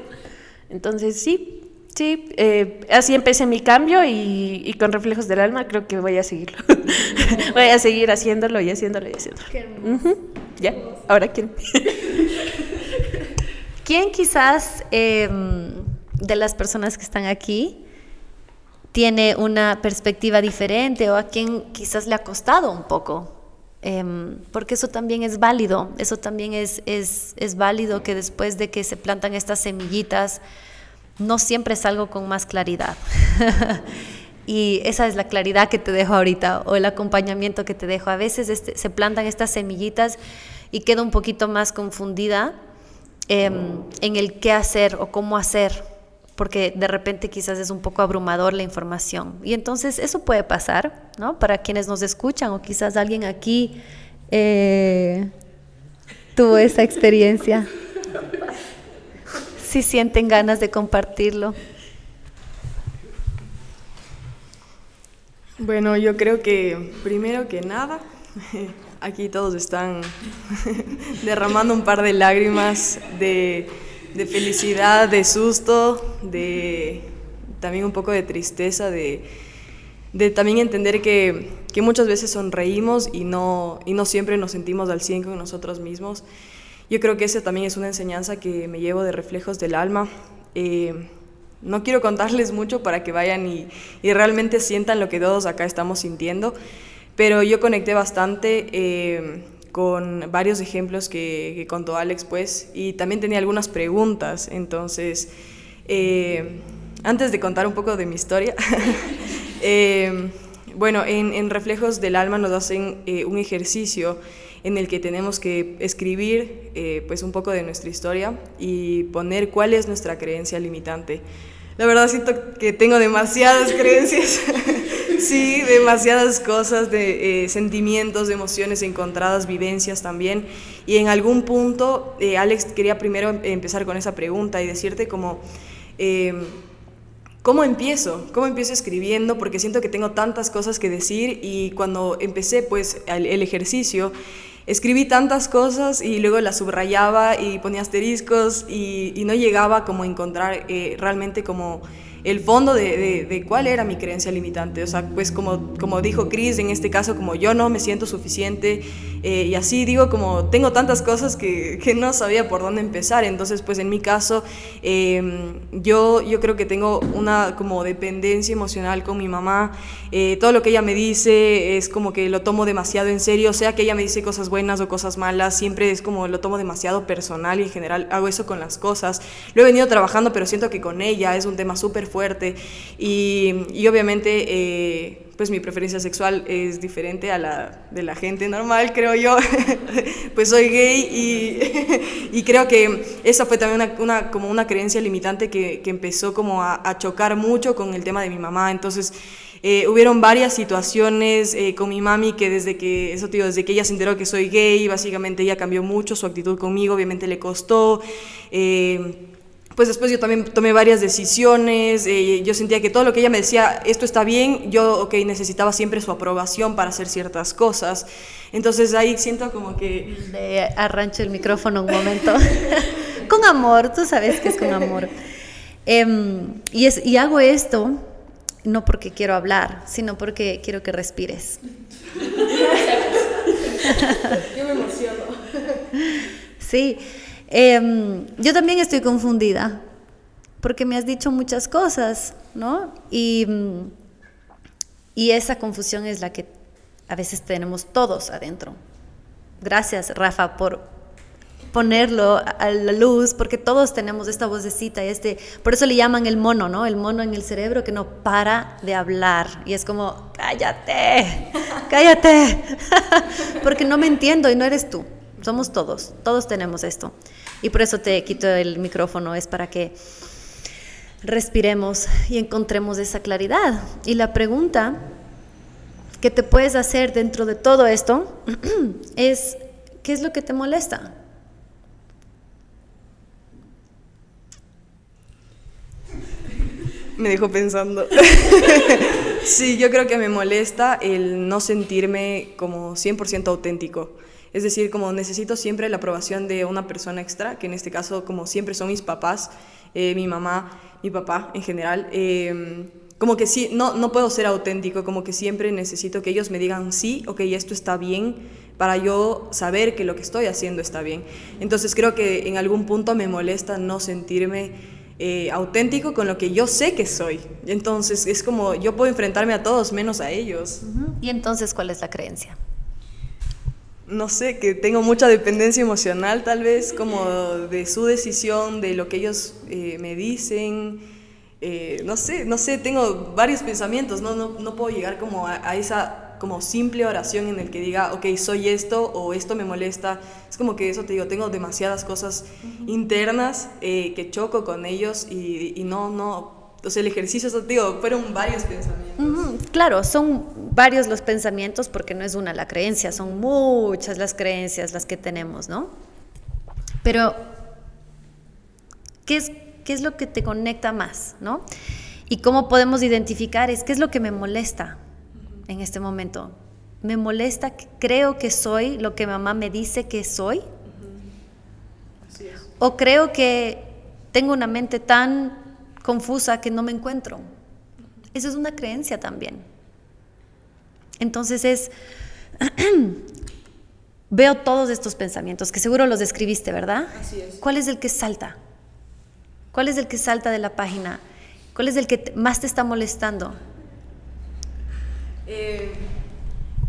Entonces, sí, Sí, eh, así empecé mi cambio y, con reflejos del alma creo que voy a seguirlo. voy a seguir haciéndolo y haciéndolo y haciéndolo. Ya, ahora quién. ¿Quién quizás em, de las personas que están aquí tiene una perspectiva diferente o a quien quizás le ha costado un poco? Em, porque eso también es válido, eso también es, es, es válido que después de que se plantan estas semillitas, no siempre salgo con más claridad. y esa es la claridad que te dejo ahorita o el acompañamiento que te dejo. A veces este, se plantan estas semillitas y quedo un poquito más confundida em, en el qué hacer o cómo hacer, porque de repente quizás es un poco abrumador la información. Y entonces eso puede pasar, ¿no? Para quienes nos escuchan o quizás alguien aquí eh, tuvo esa experiencia si sienten ganas de compartirlo. Bueno, yo creo que primero que nada, aquí todos están derramando un par de lágrimas de, felicidad, de susto, de también un poco de tristeza, de, también entender que, muchas veces sonreímos y no, y no siempre nos sentimos al 100 con nosotros mismos. Yo creo que esa también es una enseñanza que me llevo de reflejos del alma. Eh, no quiero contarles mucho para que vayan y, realmente sientan lo que todos acá estamos sintiendo, pero yo conecté bastante eh, con varios ejemplos que, contó Alex, pues, y también tenía algunas preguntas. Entonces, eh, antes de contar un poco de mi historia, bueno, en, en, Reflejos del Alma nos hacen un ejercicio en el que tenemos que escribir eh, pues un poco de nuestra historia y poner cuál es nuestra creencia limitante. La verdad siento que tengo demasiadas creencias, sí, demasiadas cosas, de eh, sentimientos, de emociones encontradas, vivencias también. Y en algún punto, eh, Alex, quería primero empezar con esa pregunta y decirte como... ¿Cómo empiezo? ¿Cómo empiezo escribiendo? Porque siento que tengo tantas cosas que decir y cuando empecé pues el ejercicio escribí tantas cosas y luego las subrayaba y ponía asteriscos y, no llegaba como a encontrar eh, realmente como el fondo de, de, cuál era mi creencia limitante. O sea, pues como, como dijo Chris, en este caso, como yo no me siento suficiente eh, y así digo, como tengo tantas cosas que, que, no sabía por dónde empezar. Entonces, pues en mi caso, em, yo, yo creo que tengo una como dependencia emocional con mi mamá. Eh, todo lo que ella me dice es como que lo tomo demasiado en serio, sea que ella me dice cosas buenas o cosas malas, siempre es como lo tomo demasiado personal y en general hago eso con las cosas. Lo he venido trabajando, pero siento que con ella es un tema súper fuerte y, y obviamente eh, pues mi preferencia sexual es diferente a la de la gente normal, creo yo. pues soy gay y, y, creo que esa fue también una, una como una creencia limitante que, que empezó como a, a, chocar mucho con el tema de mi mamá. Entonces eh, hubieron varias situaciones eh, con mi mami que desde que, eso desde que ella se enteró que soy gay, básicamente ella cambió mucho su actitud conmigo, obviamente le costó. Eh, pues después yo también tomé varias decisiones, eh, yo sentía que todo lo que ella me decía, esto está bien, yo, ok, necesitaba siempre su aprobación para hacer ciertas cosas. Entonces ahí siento como que... Le arrancho el micrófono un momento. con amor, tú sabes que es con amor. Em, y, es, y hago esto no porque quiero hablar, sino porque quiero que respires. yo me emociono. Sí. Em, yo también estoy confundida, porque me has dicho muchas cosas, ¿no? Y, y esa confusión es la que a veces tenemos todos adentro. Gracias, Rafa, por ponerlo a la luz, porque todos tenemos esta vocecita, este, por eso le llaman el mono, ¿no? El mono en el cerebro que no para de hablar y es como, cállate, cállate, porque no me entiendo y no eres tú, somos todos, todos tenemos esto. Y por eso te quito el micrófono, es para que respiremos y encontremos esa claridad. Y la pregunta que te puedes hacer dentro de todo esto es, ¿qué es lo que te molesta? Me dejó pensando. sí, yo creo que me molesta el no sentirme como 100% auténtico. Es decir, como necesito siempre la aprobación de una persona extra, que en este caso como siempre son mis papás, eh, mi mamá, mi papá en general. Eh, como que sí, no, no puedo ser auténtico, como que siempre necesito que ellos me digan sí, ok, esto está bien, para yo saber que lo que estoy haciendo está bien. Entonces creo que en algún punto me molesta no sentirme eh, auténtico con lo que yo sé que soy. Entonces es como yo puedo enfrentarme a todos menos a ellos. ¿Y entonces cuál es la creencia? No sé, que tengo mucha dependencia emocional tal vez, como de su decisión, de lo que ellos eh, me dicen. Eh, no sé, no sé, tengo varios pensamientos, no, no, no puedo llegar como a, a esa como simple oración en el que diga, ok, soy esto o esto me molesta. Es como que eso te digo, tengo demasiadas cosas internas eh, que choco con ellos y, y, no, no, o sea, el ejercicio, eso digo, fueron varios pensamientos. Claro, son varios los pensamientos porque no es una la creencia, son muchas las creencias las que tenemos, ¿no? Pero, ¿qué es, qué es lo que te conecta más, ¿no? Y cómo podemos identificar es qué es lo que me molesta, en este momento. Me molesta, creo que soy lo que mamá me dice que soy. O creo que tengo una mente tan confusa que no me encuentro. Eso es una creencia también. Entonces es, veo todos estos pensamientos, que seguro los describiste, ¿verdad? Así es. ¿Cuál es el que salta? ¿Cuál es el que salta de la página? ¿Cuál es el que más te está molestando? Eh,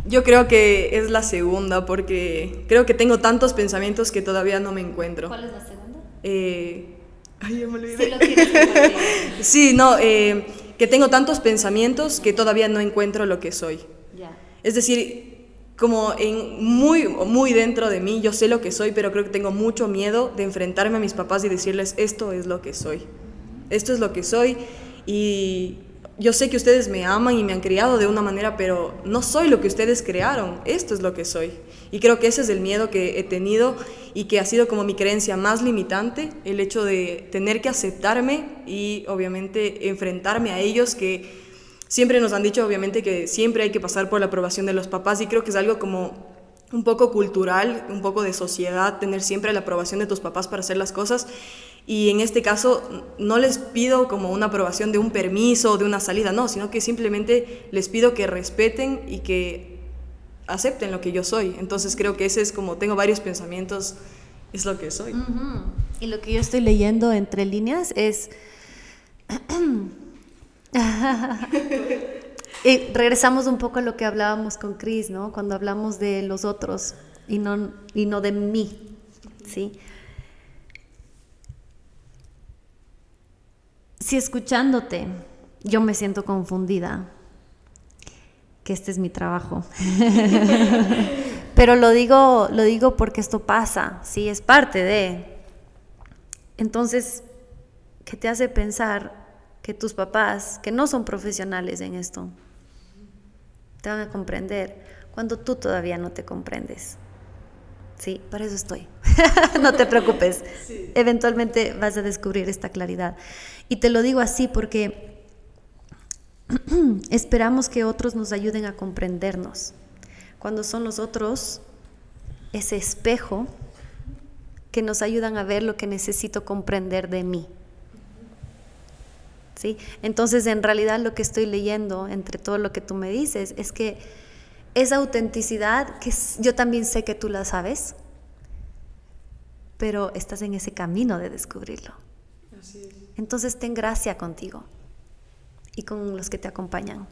yo creo que es la segunda porque creo que tengo tantos pensamientos que todavía no me encuentro. ¿Cuál es la segunda? Eh, ay, ya me olvidé. Sí, no, eh, que tengo tantos pensamientos que todavía no encuentro lo que soy. Ya. Es decir, como en muy, muy dentro de mí, yo sé lo que soy, pero creo que tengo mucho miedo de enfrentarme a mis papás y decirles, esto es lo que soy. Esto es lo que soy y yo sé que ustedes me aman y me han criado de una manera, pero no soy lo que ustedes crearon, esto es lo que soy. Y creo que ese es el miedo que he tenido y que ha sido como mi creencia más limitante, el hecho de tener que aceptarme y obviamente enfrentarme a ellos que siempre nos han dicho obviamente que siempre hay que pasar por la aprobación de los papás y creo que es algo como un poco cultural, un poco de sociedad, tener siempre la aprobación de tus papás para hacer las cosas. Y en este caso no les pido como una aprobación de un permiso o de una salida, no, sino que simplemente les pido que respeten y que acepten lo que yo soy. Entonces creo que ese es como, tengo varios pensamientos, es lo que soy. Y lo que yo estoy leyendo entre líneas es... regresamos un poco a lo que hablábamos con Chris, ¿no? Cuando hablamos de los otros y no, y no de mí, ¿sí? Si escuchándote yo me siento confundida, que este es mi trabajo. Pero lo digo, lo digo porque esto pasa, sí, es parte de. Entonces, ¿qué te hace pensar que tus papás, que no son profesionales en esto, te van a comprender cuando tú todavía no te comprendes? Sí, para eso estoy. no te preocupes. Sí. Eventualmente vas a descubrir esta claridad. Y te lo digo así porque esperamos que otros nos ayuden a comprendernos. Cuando son los otros ese espejo que nos ayudan a ver lo que necesito comprender de mí. ¿Sí? Entonces, en realidad lo que estoy leyendo entre todo lo que tú me dices es que esa autenticidad que yo también sé que tú la sabes, pero estás en ese camino de descubrirlo. Así es. Entonces ten gracia contigo y con los que te acompañan.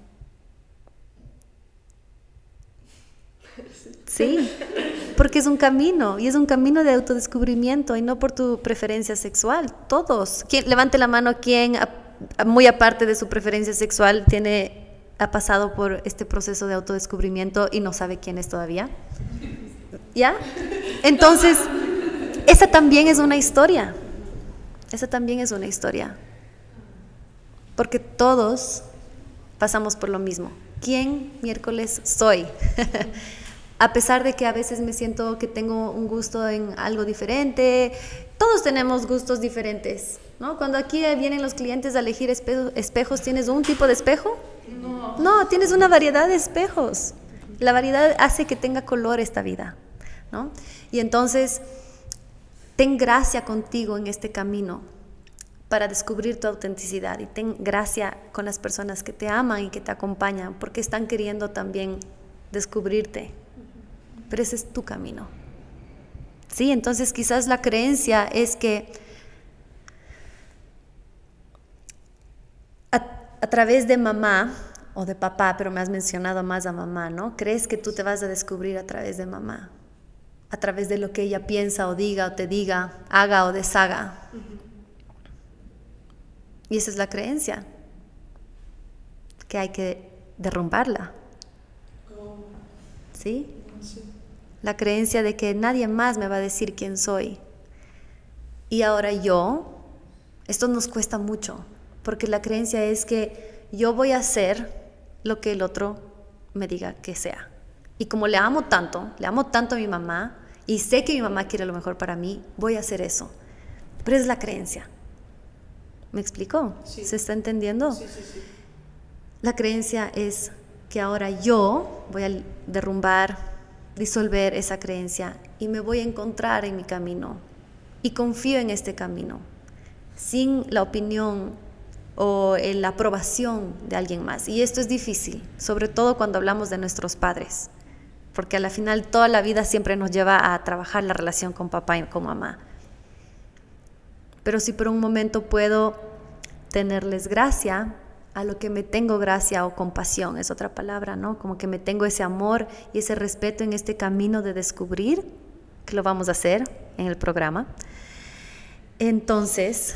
¿Sí? porque es un camino y es un camino de autodescubrimiento y no por tu preferencia sexual. Todos. ¿Quién, levante la mano quien, muy aparte de su preferencia sexual, tiene, ha pasado por este proceso de autodescubrimiento y no sabe quién es todavía. ¿Ya? Entonces, esa también es una historia. Esa también es una historia. Porque todos pasamos por lo mismo. ¿Quién miércoles soy? a pesar de que a veces me siento que tengo un gusto en algo diferente, todos tenemos gustos diferentes, ¿no? Cuando aquí vienen los clientes a elegir espejos, ¿tienes un tipo de espejo? No. No, tienes una variedad de espejos. La variedad hace que tenga color esta vida, ¿no? Y entonces, ten gracia contigo en este camino para descubrir tu autenticidad y ten gracia con las personas que te aman y que te acompañan porque están queriendo también descubrirte. Pero ese es tu camino. Sí, entonces quizás la creencia es que a, a, través de mamá o de papá, pero me has mencionado más a mamá, ¿no? Crees que tú te vas a descubrir a través de mamá, a través de lo que ella piensa o diga o te diga, haga o deshaga. Y esa es la creencia, que hay que derrumbarla. ¿Sí? La creencia de que nadie más me va a decir quién soy. Y ahora yo, esto nos cuesta mucho, porque la creencia es que yo voy a hacer lo que el otro me diga que sea. Y como le amo tanto, le amo tanto a mi mamá, y sé que mi mamá quiere lo mejor para mí, voy a hacer eso. Pero es la creencia. ¿Me explicó? ¿Se está entendiendo? Sí, sí, sí. La creencia es que ahora yo voy a derrumbar, disolver esa creencia y me voy a encontrar en mi camino. Y confío en este camino, sin la opinión o la aprobación de alguien más. Y esto es difícil, sobre todo cuando hablamos de nuestros padres, porque a la final toda la vida siempre nos lleva a trabajar la relación con papá y con mamá pero si por un momento puedo tenerles gracia, a lo que me tengo gracia o compasión, es otra palabra, ¿no? Como que me tengo ese amor y ese respeto en este camino de descubrir, que lo vamos a hacer en el programa, entonces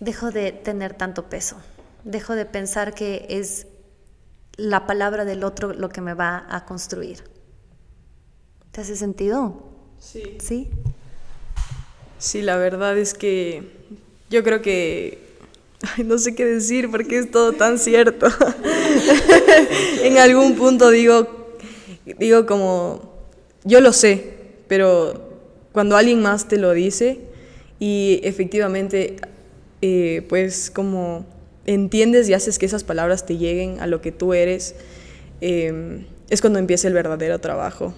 dejo de tener tanto peso, dejo de pensar que es la palabra del otro lo que me va a construir. ¿Te hace sentido? Sí. ¿Sí? Sí, la verdad es que yo creo que no sé qué decir porque es todo tan cierto. en algún punto digo, digo como, yo lo sé, pero cuando alguien más te lo dice y efectivamente, eh, pues como entiendes y haces que esas palabras te lleguen a lo que tú eres, eh, es cuando empieza el verdadero trabajo.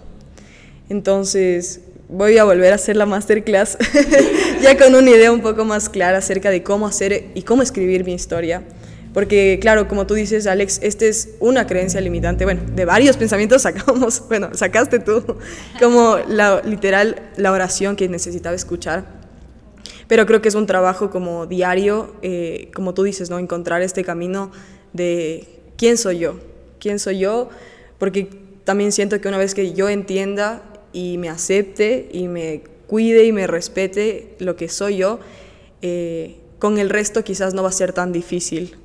Entonces, voy a volver a hacer la masterclass ya con una idea un poco más clara acerca de cómo hacer y cómo escribir mi historia. Porque claro, como tú dices, Alex, esta es una creencia limitante. Bueno, de varios pensamientos sacamos, bueno, sacaste tú como la, literal la oración que necesitaba escuchar. Pero creo que es un trabajo como diario, eh, como tú dices, ¿no? Encontrar este camino de quién soy yo, quién soy yo, porque también siento que una vez que yo entienda y me acepte y me cuide y me respete lo que soy yo, eh, con el resto quizás no va a ser tan difícil.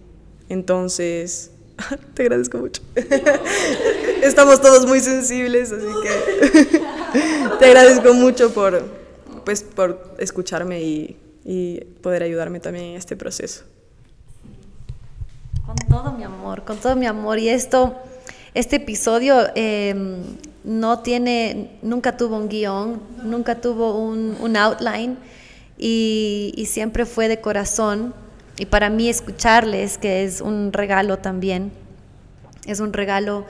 Entonces, te agradezco mucho. Estamos todos muy sensibles, así que te agradezco mucho por, pues, por escucharme y, y poder ayudarme también en este proceso. Con todo mi amor, con todo mi amor. Y esto, este episodio eh, no tiene, nunca tuvo un guion, nunca tuvo un, outline y, siempre fue de corazón. Y para mí escucharles, que es un regalo también, es un regalo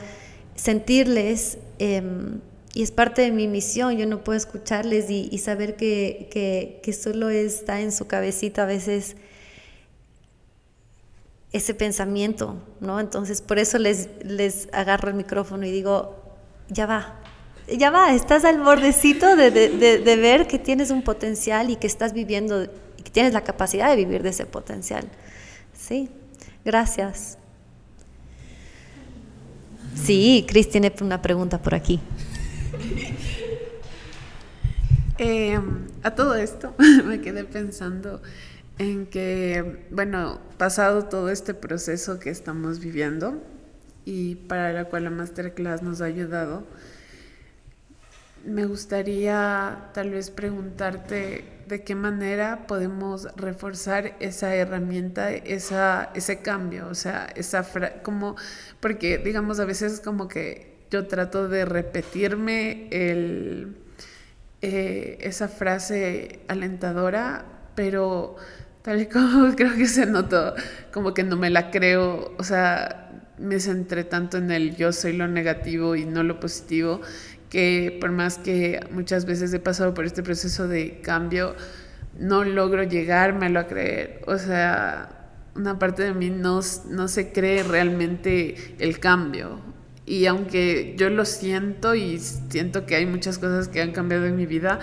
sentirles em, y es parte de mi misión. Yo no puedo escucharles y, saber que, solo está en su cabecita a veces ese pensamiento, ¿no? Entonces por eso les agarro el micrófono y digo, ya va, ya va, estás al bordecito de, de, ver que tienes un potencial y que estás viviendo, y que tienes la capacidad de vivir de ese potencial. Sí, gracias. Sí, Cris tiene una pregunta por aquí. Eh, a todo esto me quedé pensando en que, bueno, pasado todo este proceso que estamos viviendo y para la cual la masterclass nos ha ayudado, me gustaría tal vez preguntarte de qué manera podemos reforzar esa herramienta, esa, ese cambio, o sea, esa como, porque digamos a veces como que yo trato de repetirme el, eh, esa frase alentadora, pero tal y como creo que se notó, como que no me la creo, o sea, me centré tanto en el yo soy lo negativo y no lo positivo, que por más que muchas veces he pasado por este proceso de cambio, no logro llegármelo a creer. O sea, una parte de mí no, no se cree realmente el cambio. Y aunque yo lo siento y siento que hay muchas cosas que han cambiado en mi vida,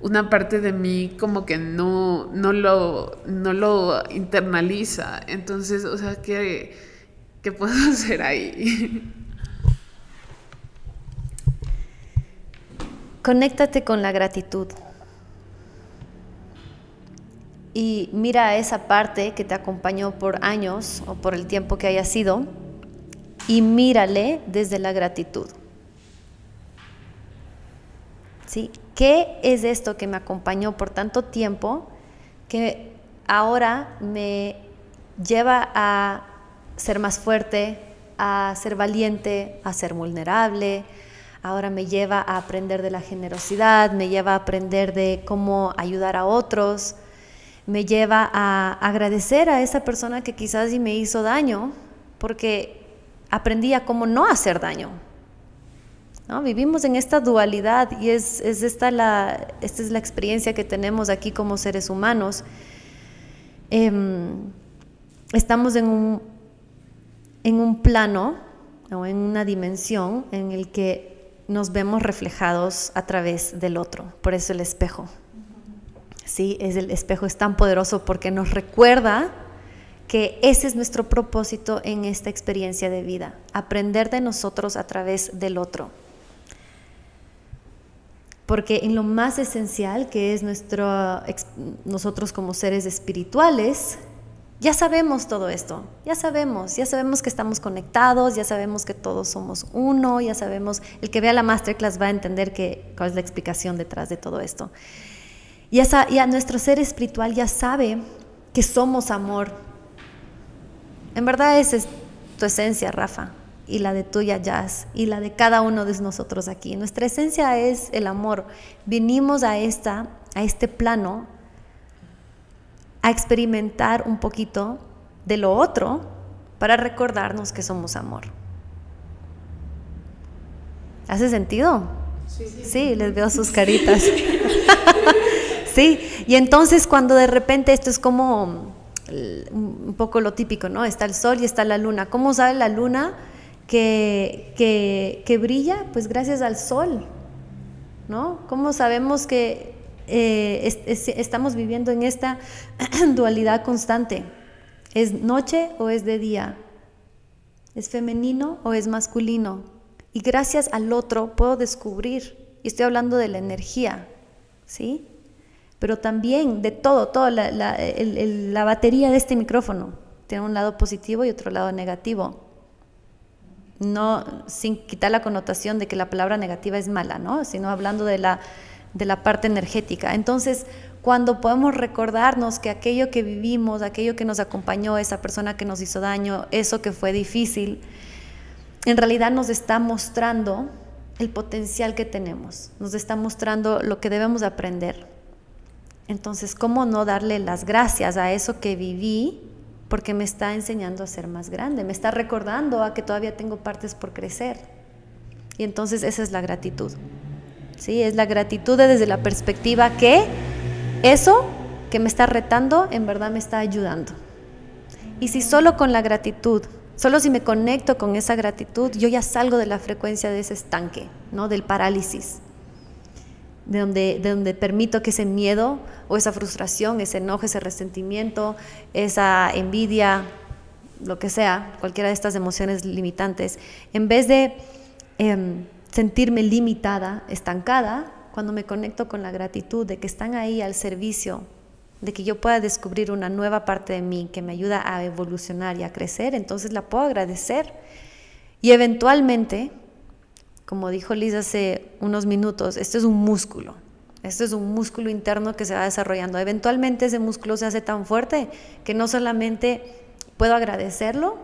una parte de mí como que no, no, lo, no lo internaliza. Entonces, o sea, ¿qué, qué puedo hacer ahí? Conéctate con la gratitud. Y mira esa parte que te acompañó por años o por el tiempo que haya sido y mírale desde la gratitud. ¿Sí? ¿Qué es esto que me acompañó por tanto tiempo que ahora me lleva a ser más fuerte, a ser valiente, a ser vulnerable, ahora me lleva a aprender de la generosidad, me lleva a aprender de cómo ayudar a otros, me lleva a agradecer a esa persona que quizás y me hizo daño, porque aprendí a cómo no hacer daño. ¿no? Vivimos en esta dualidad y es, esta, la, esta es la experiencia que tenemos aquí como seres humanos. Em, estamos en un, en un plano o en una dimensión en el que nos vemos reflejados a través del otro, por eso el espejo. Sí, es el espejo es tan poderoso porque nos recuerda que ese es nuestro propósito en esta experiencia de vida, aprender de nosotros a través del otro. Porque en lo más esencial que es nuestro, nosotros como seres espirituales, ya sabemos todo esto, ya sabemos, ya sabemos que estamos conectados, ya sabemos que todos somos uno, ya sabemos, el que vea la masterclass va a entender que, cuál es la explicación detrás de todo esto. Ya, ya nuestro ser espiritual ya sabe que somos amor. En verdad esa es tu esencia, Rafa, y la de tuya, Jazz, y la de cada uno de nosotros aquí. Nuestra esencia es el amor. Vinimos a, esta, a este plano a experimentar un poquito de lo otro para recordarnos que somos amor. ¿Hace sentido? Sí, les veo sus caritas. sí, y entonces cuando de repente esto es como un poco lo típico, ¿no? Está el sol y está la luna. ¿Cómo sabe la luna que, que brilla? Pues gracias al sol, ¿no? ¿Cómo sabemos que eh, estamos viviendo en esta dualidad constante. ¿Es noche o es de día? ¿Es femenino o es masculino? Y gracias al otro puedo descubrir, y estoy hablando de la energía, ¿sí? Pero también de todo, toda la, la batería de este micrófono. Tiene un lado positivo y otro lado negativo no sin quitar la connotación de que la palabra negativa es mala, ¿no? sino hablando de la de la parte energética. Entonces, cuando podemos recordarnos que aquello que vivimos, aquello que nos acompañó, esa persona que nos hizo daño, eso que fue difícil, en realidad nos está mostrando el potencial que tenemos, nos está mostrando lo que debemos aprender. Entonces, ¿cómo no darle las gracias a eso que viví? Porque me está enseñando a ser más grande, me está recordando a que todavía tengo partes por crecer. Y entonces esa es la gratitud. ¿Sí? Es la gratitud desde la perspectiva que eso que me está retando en verdad me está ayudando. Y si solo con la gratitud, solo si me conecto con esa gratitud, yo ya salgo de la frecuencia de ese estanque, ¿no? Del parálisis. De donde, de donde permito que ese miedo o esa frustración, ese enojo, ese resentimiento, esa envidia, lo que sea, cualquiera de estas emociones limitantes, en vez de em, sentirme limitada, estancada, cuando me conecto con la gratitud de que están ahí al servicio, de que yo pueda descubrir una nueva parte de mí que me ayuda a evolucionar y a crecer, entonces la puedo agradecer. Y eventualmente, como dijo Liz hace unos minutos, esto es un músculo. Esto es un músculo interno que se va desarrollando. Eventualmente ese músculo se hace tan fuerte que no solamente puedo agradecerlo,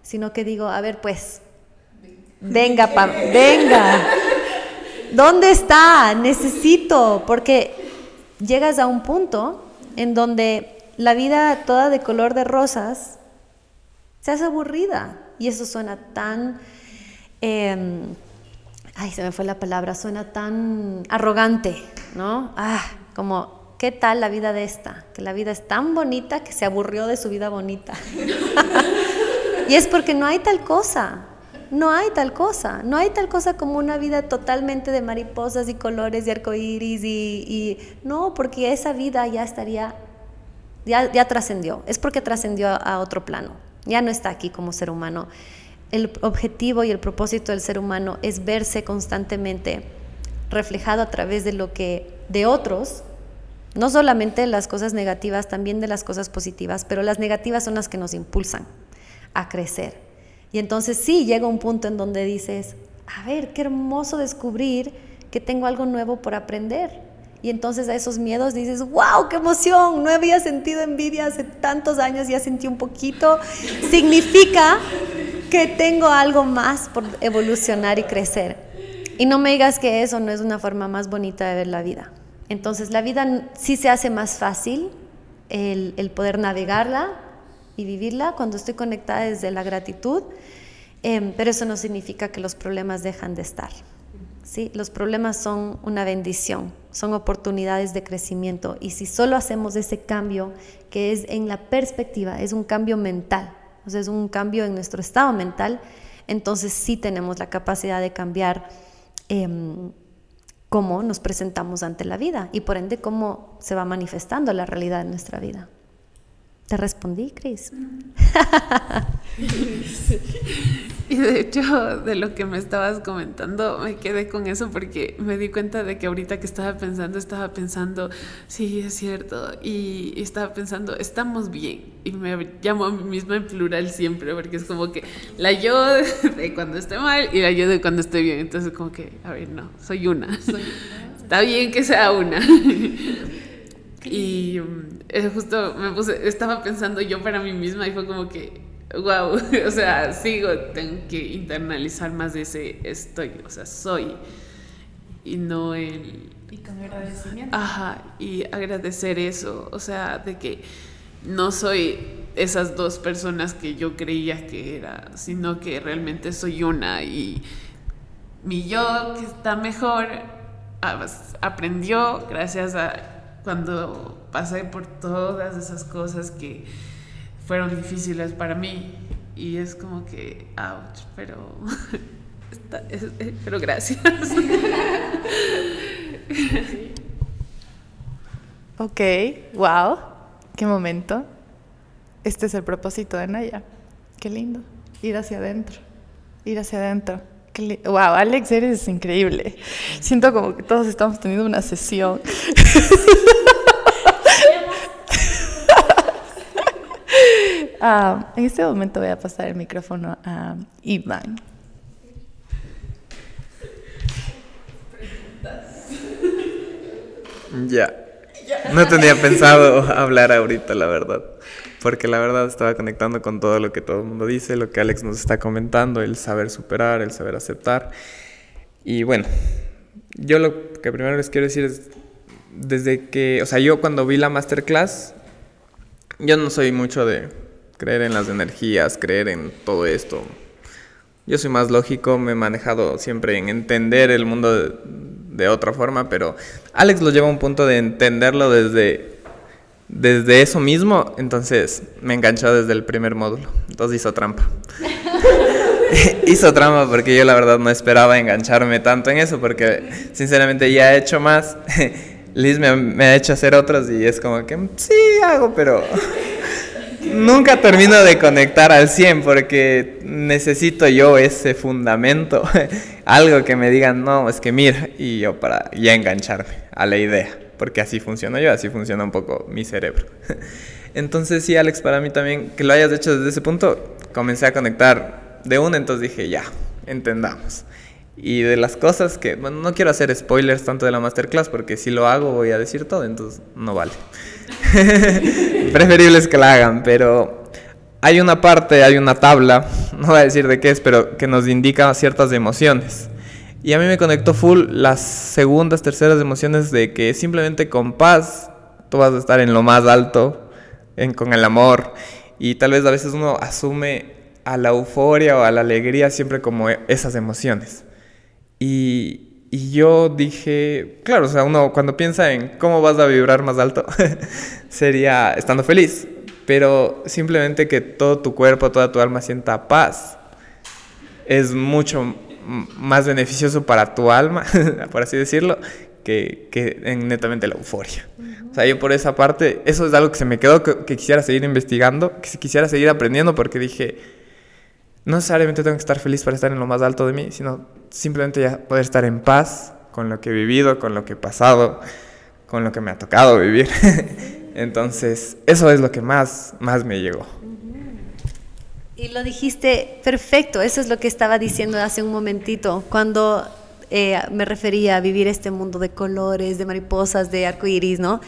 sino que digo, a ver, pues, venga, venga. ¿Dónde está? Necesito, porque llegas a un punto en donde la vida toda de color de rosas se hace aburrida. Y eso suena tan, em, ay, se me fue la palabra, suena tan arrogante, ¿no? Ah, como, ¿qué tal la vida de esta? Que la vida es tan bonita que se aburrió de su vida bonita. y es porque no hay tal cosa. No hay tal cosa, no hay tal cosa como una vida totalmente de mariposas y colores y arcoíris y, y no, porque esa vida ya estaría, ya, ya trascendió, es porque trascendió a otro plano, ya no está aquí como ser humano. El objetivo y el propósito del ser humano es verse constantemente reflejado a través de lo que de otros, no solamente las cosas negativas, también de las cosas positivas, pero las negativas son las que nos impulsan a crecer y entonces sí llega un punto en donde dices, a ver, qué hermoso descubrir que tengo algo nuevo por aprender. Y entonces a esos miedos dices, wow, qué emoción, no había sentido envidia hace tantos años, ya sentí un poquito. Significa que tengo algo más por evolucionar y crecer. Y no me digas que eso no es una forma más bonita de ver la vida. Entonces la vida sí se hace más fácil el, el poder navegarla, y vivirla cuando estoy conectada desde la gratitud, em, pero eso no significa que los problemas dejan de estar. ¿sí? Los problemas son una bendición, son oportunidades de crecimiento y si solo hacemos ese cambio que es en la perspectiva, es un cambio mental, o sea, es un cambio en nuestro estado mental, entonces sí tenemos la capacidad de cambiar em, cómo nos presentamos ante la vida y por ende cómo se va manifestando la realidad en nuestra vida. Te respondí, Cris. y de hecho, de lo que me estabas comentando, me quedé con eso porque me di cuenta de que ahorita que estaba pensando, estaba pensando, sí, es cierto, y, estaba pensando, estamos bien. Y me llamo a mí misma en plural siempre, porque es como que la yo de cuando estoy mal y la yo de cuando estoy bien. Entonces, como que, a ver, no, soy una. Soy una. Está bien que sea una. Y justo me puse, estaba pensando yo para mí misma y fue como que, wow, o sea, sigo, tengo que internalizar más de ese estoy, o sea, soy, y no el... Y con agradecimiento. Ajá, y agradecer eso, o sea, de que no soy esas dos personas que yo creía que era, sino que realmente soy una y mi yo que está mejor aprendió gracias a cuando pasé por todas esas cosas que fueron difíciles para mí y es como que, ouch, pero, eh, pero gracias. ok, wow, qué momento. Este es el propósito de Naya. Qué lindo, ir hacia adentro, ir hacia adentro. Wow, Alex, eres increíble. Siento como que todos estamos teniendo una sesión. Ah, en este momento voy a pasar el micrófono a Iván. Ya. No tenía pensado hablar ahorita, la verdad. Porque la verdad estaba conectando con todo lo que todo el mundo dice, lo que Alex nos está comentando, el saber superar, el saber aceptar. Y bueno, yo lo que primero les quiero decir es, desde que, o sea, yo cuando vi la masterclass, yo no soy mucho de creer en las energías, creer en todo esto. Yo soy más lógico, me he manejado siempre en entender el mundo de, otra forma, pero Alex lo lleva a un punto de entenderlo desde, desde eso mismo, entonces me enganchó desde el primer módulo, entonces hizo trampa. hizo trampa porque yo la verdad no esperaba engancharme tanto en eso, porque sinceramente ya he hecho más. Liz me, ha hecho hacer otras y es como que sí hago, pero nunca termino de conectar al 100 porque necesito yo ese fundamento, algo que me digan, no, es que mira, y yo para ya engancharme a la idea, porque así funciona yo, así funciona un poco mi cerebro. Entonces sí, Alex, para mí también, que lo hayas hecho desde ese punto, comencé a conectar de una, entonces dije, ya, entendamos. Y de las cosas que, bueno, no quiero hacer spoilers tanto de la masterclass porque si lo hago voy a decir todo, entonces no vale. Preferible es que la hagan, pero hay una parte, hay una tabla, no voy a decir de qué es, pero que nos indica ciertas emociones. Y a mí me conectó full las segundas, terceras emociones de que simplemente con paz tú vas a estar en lo más alto, en, con el amor. Y tal vez a veces uno asume a la euforia o a la alegría siempre como esas emociones. Y, yo dije, claro, o sea, uno cuando piensa en cómo vas a vibrar más alto, sería estando feliz, pero simplemente que todo tu cuerpo, toda tu alma sienta paz, es mucho más beneficioso para tu alma, por así decirlo, que, que en netamente la euforia. O sea, yo por esa parte, eso es algo que se me quedó, que, que quisiera seguir investigando, que quisiera seguir aprendiendo, porque dije, no necesariamente tengo que estar feliz para estar en lo más alto de mí, sino simplemente ya poder estar en paz con lo que he vivido, con lo que he pasado, con lo que me ha tocado vivir. Entonces, eso es lo que más, más me llegó. Y lo dijiste perfecto, eso es lo que estaba diciendo hace un momentito, cuando eh, me refería a vivir este mundo de colores, de mariposas, de arcoíris, ¿no?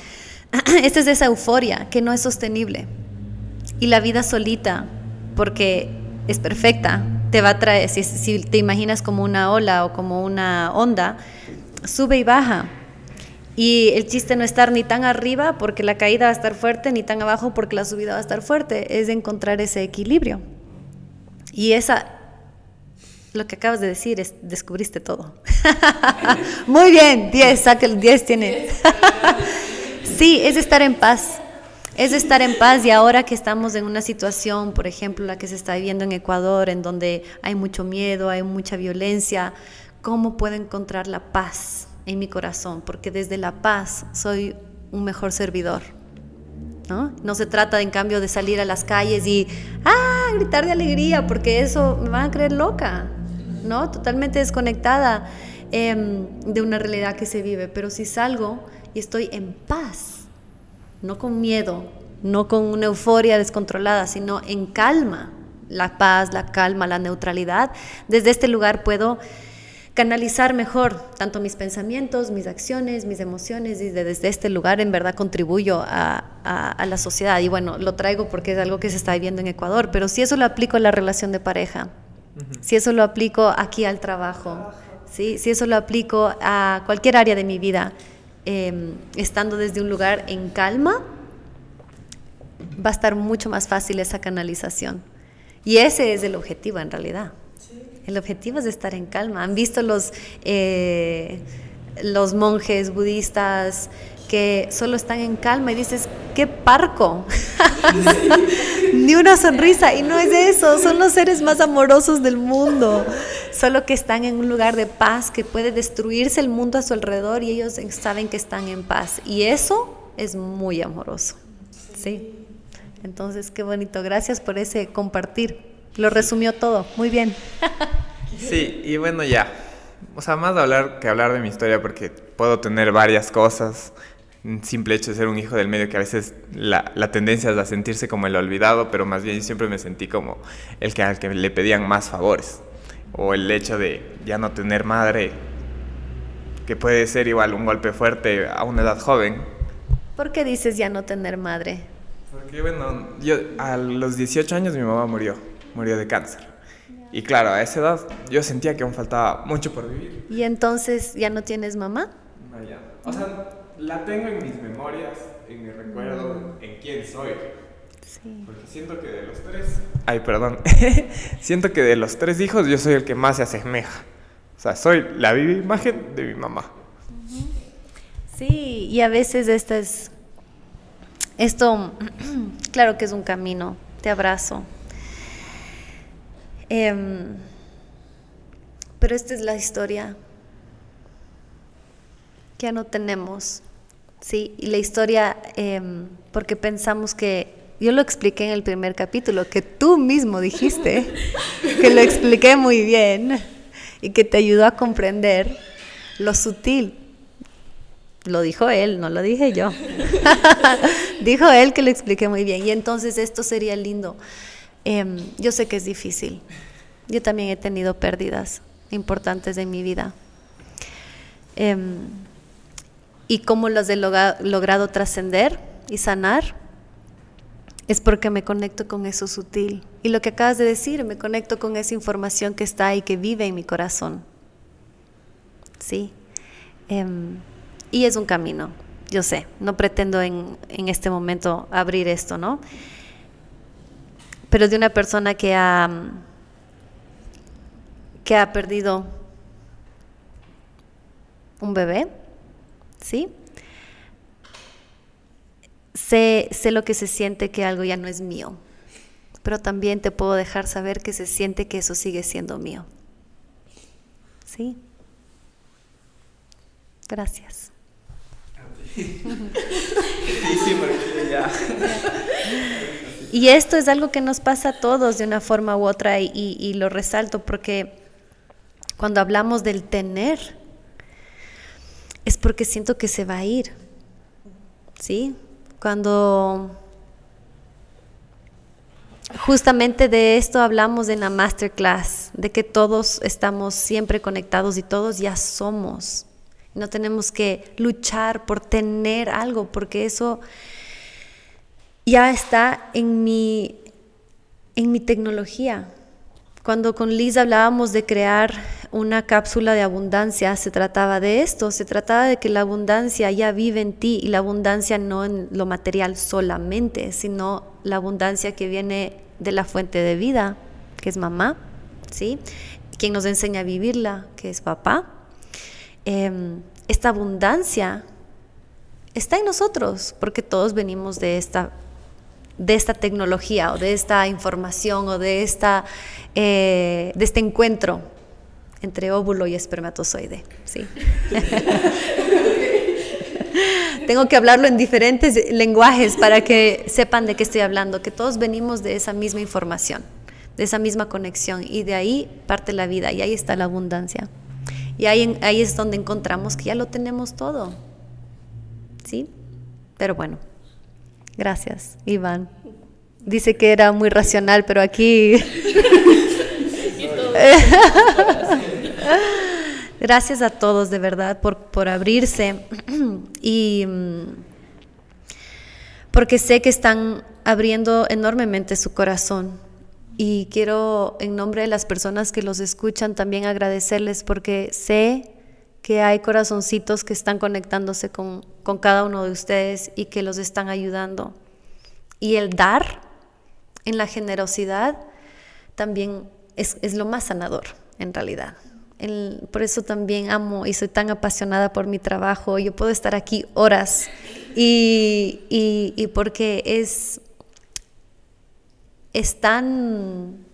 Esta es esa euforia que no es sostenible. Y la vida solita, porque es perfecta, te va a traer, si, te imaginas como una ola o como una onda, sube y baja. Y el chiste no estar ni tan arriba porque la caída va a estar fuerte, ni tan abajo porque la subida va a estar fuerte, es encontrar ese equilibrio. Y esa, lo que acabas de decir es, descubriste todo. Muy bien, 10, saca el 10 tiene. sí, es estar en paz es estar en paz y ahora que estamos en una situación, por ejemplo, la que se está viviendo en Ecuador, en donde hay mucho miedo, hay mucha violencia, ¿cómo puedo encontrar la paz en mi corazón? Porque desde la paz soy un mejor servidor. ¿no? no se trata, en cambio, de salir a las calles y ¡ah! gritar de alegría, porque eso me van a creer loca, ¿no? Totalmente desconectada em, de una realidad que se vive. Pero si salgo y estoy en paz, no con miedo, no con una euforia descontrolada, sino en calma, la paz, la calma, la neutralidad. Desde este lugar puedo canalizar mejor tanto mis pensamientos, mis acciones, mis emociones y desde este lugar en verdad contribuyo a, la sociedad. Y bueno, lo traigo porque es algo que se está viviendo en Ecuador, pero si eso lo aplico a la relación de pareja, si eso lo aplico aquí al trabajo, ¿sí? si eso lo aplico a cualquier área de mi vida, Em, estando desde un lugar en calma, va a estar mucho más fácil esa canalización. Y ese es el objetivo en realidad. El objetivo es estar en calma. Han visto los, eh, los monjes budistas que solo están en calma y dices, qué parco, ni una sonrisa. Y no es eso, son los seres más amorosos del mundo, solo que están en un lugar de paz, que puede destruirse el mundo a su alrededor y ellos saben que están en paz. Y eso es muy amoroso. Sí. Entonces, qué bonito. Gracias por ese compartir. Lo resumió todo. Muy bien. Sí, y bueno, ya. O sea, más de hablar que hablar de mi historia, porque puedo tener varias cosas simple hecho de ser un hijo del medio que a veces la, la, tendencia es a sentirse como el olvidado, pero más bien siempre me sentí como el que al que le pedían más favores. O el hecho de ya no tener madre, que puede ser igual un golpe fuerte a una edad joven. ¿Por qué dices ya no tener madre? Porque bueno, yo a los 18 años mi mamá murió, murió de cáncer. Y claro, a esa edad yo sentía que aún faltaba mucho por vivir. ¿Y entonces ya no tienes mamá? Vaya. O sea, la tengo en mis memorias, en mi recuerdo, mm. en quién soy. Sí. Porque siento que de los tres. Ay, perdón. siento que de los tres hijos yo soy el que más se asemeja. O sea, soy la viva imagen de mi mamá. Sí, y a veces esto es. Esto, claro que es un camino. Te abrazo. Em, pero esta es la historia que ya no tenemos ¿sí? Y la historia, em, porque pensamos que yo lo expliqué en el primer capítulo, que tú mismo dijiste, que lo expliqué muy bien y que te ayudó a comprender lo sutil. Lo dijo él, no lo dije yo. dijo él que lo expliqué muy bien. Y entonces esto sería lindo. Em, yo sé que es difícil. Yo también he tenido pérdidas importantes en mi vida. Em, y cómo las he logrado trascender y sanar es porque me conecto con eso sutil. Y lo que acabas de decir, me conecto con esa información que está ahí, que vive en mi corazón. Sí. Em, y es un camino, yo sé, no pretendo en, en, este momento abrir esto, ¿no? Pero de una persona que ha, que ha perdido un bebé, ¿sí? Sé, sé lo que se siente que algo ya no es mío, pero también te puedo dejar saber que se siente que eso sigue siendo mío. ¿Sí? Gracias. y esto es algo que nos pasa a todos de una forma u otra y, y lo resalto porque cuando hablamos del tener, es porque siento que se va a ir. ¿Sí? Cuando justamente de esto hablamos en la masterclass, de que todos estamos siempre conectados y todos ya somos. No tenemos que luchar por tener algo, porque eso ya está en mi, en mi tecnología. Cuando con Liz hablábamos de crear una cápsula de abundancia, se trataba de esto, se trataba de que la abundancia ya vive en ti y la abundancia no en lo material solamente, sino la abundancia que viene de la fuente de vida, que es mamá, ¿sí? Quien nos enseña a vivirla, que es papá. Em, esta abundancia está en nosotros, porque todos venimos de esta, de esta tecnología o de esta información o de, esta, eh, de este encuentro entre óvulo y espermatozoide. ¿sí? Tengo que hablarlo en diferentes lenguajes para que sepan de qué estoy hablando, que todos venimos de esa misma información, de esa misma conexión y de ahí parte la vida y ahí está la abundancia. Y ahí, ahí es donde encontramos que ya lo tenemos todo. ¿Sí? Pero bueno, gracias, Iván. Dice que era muy racional, pero aquí... Gracias a todos de verdad por, por abrirse y mm, porque sé que están abriendo enormemente su corazón y quiero en nombre de las personas que los escuchan también agradecerles porque sé que hay corazoncitos que están conectándose con, con cada uno de ustedes y que los están ayudando. Y el dar en la generosidad también es, es lo más sanador en realidad. Por eso también amo y soy tan apasionada por mi trabajo. Yo puedo estar aquí horas y, y, y porque es, es tan,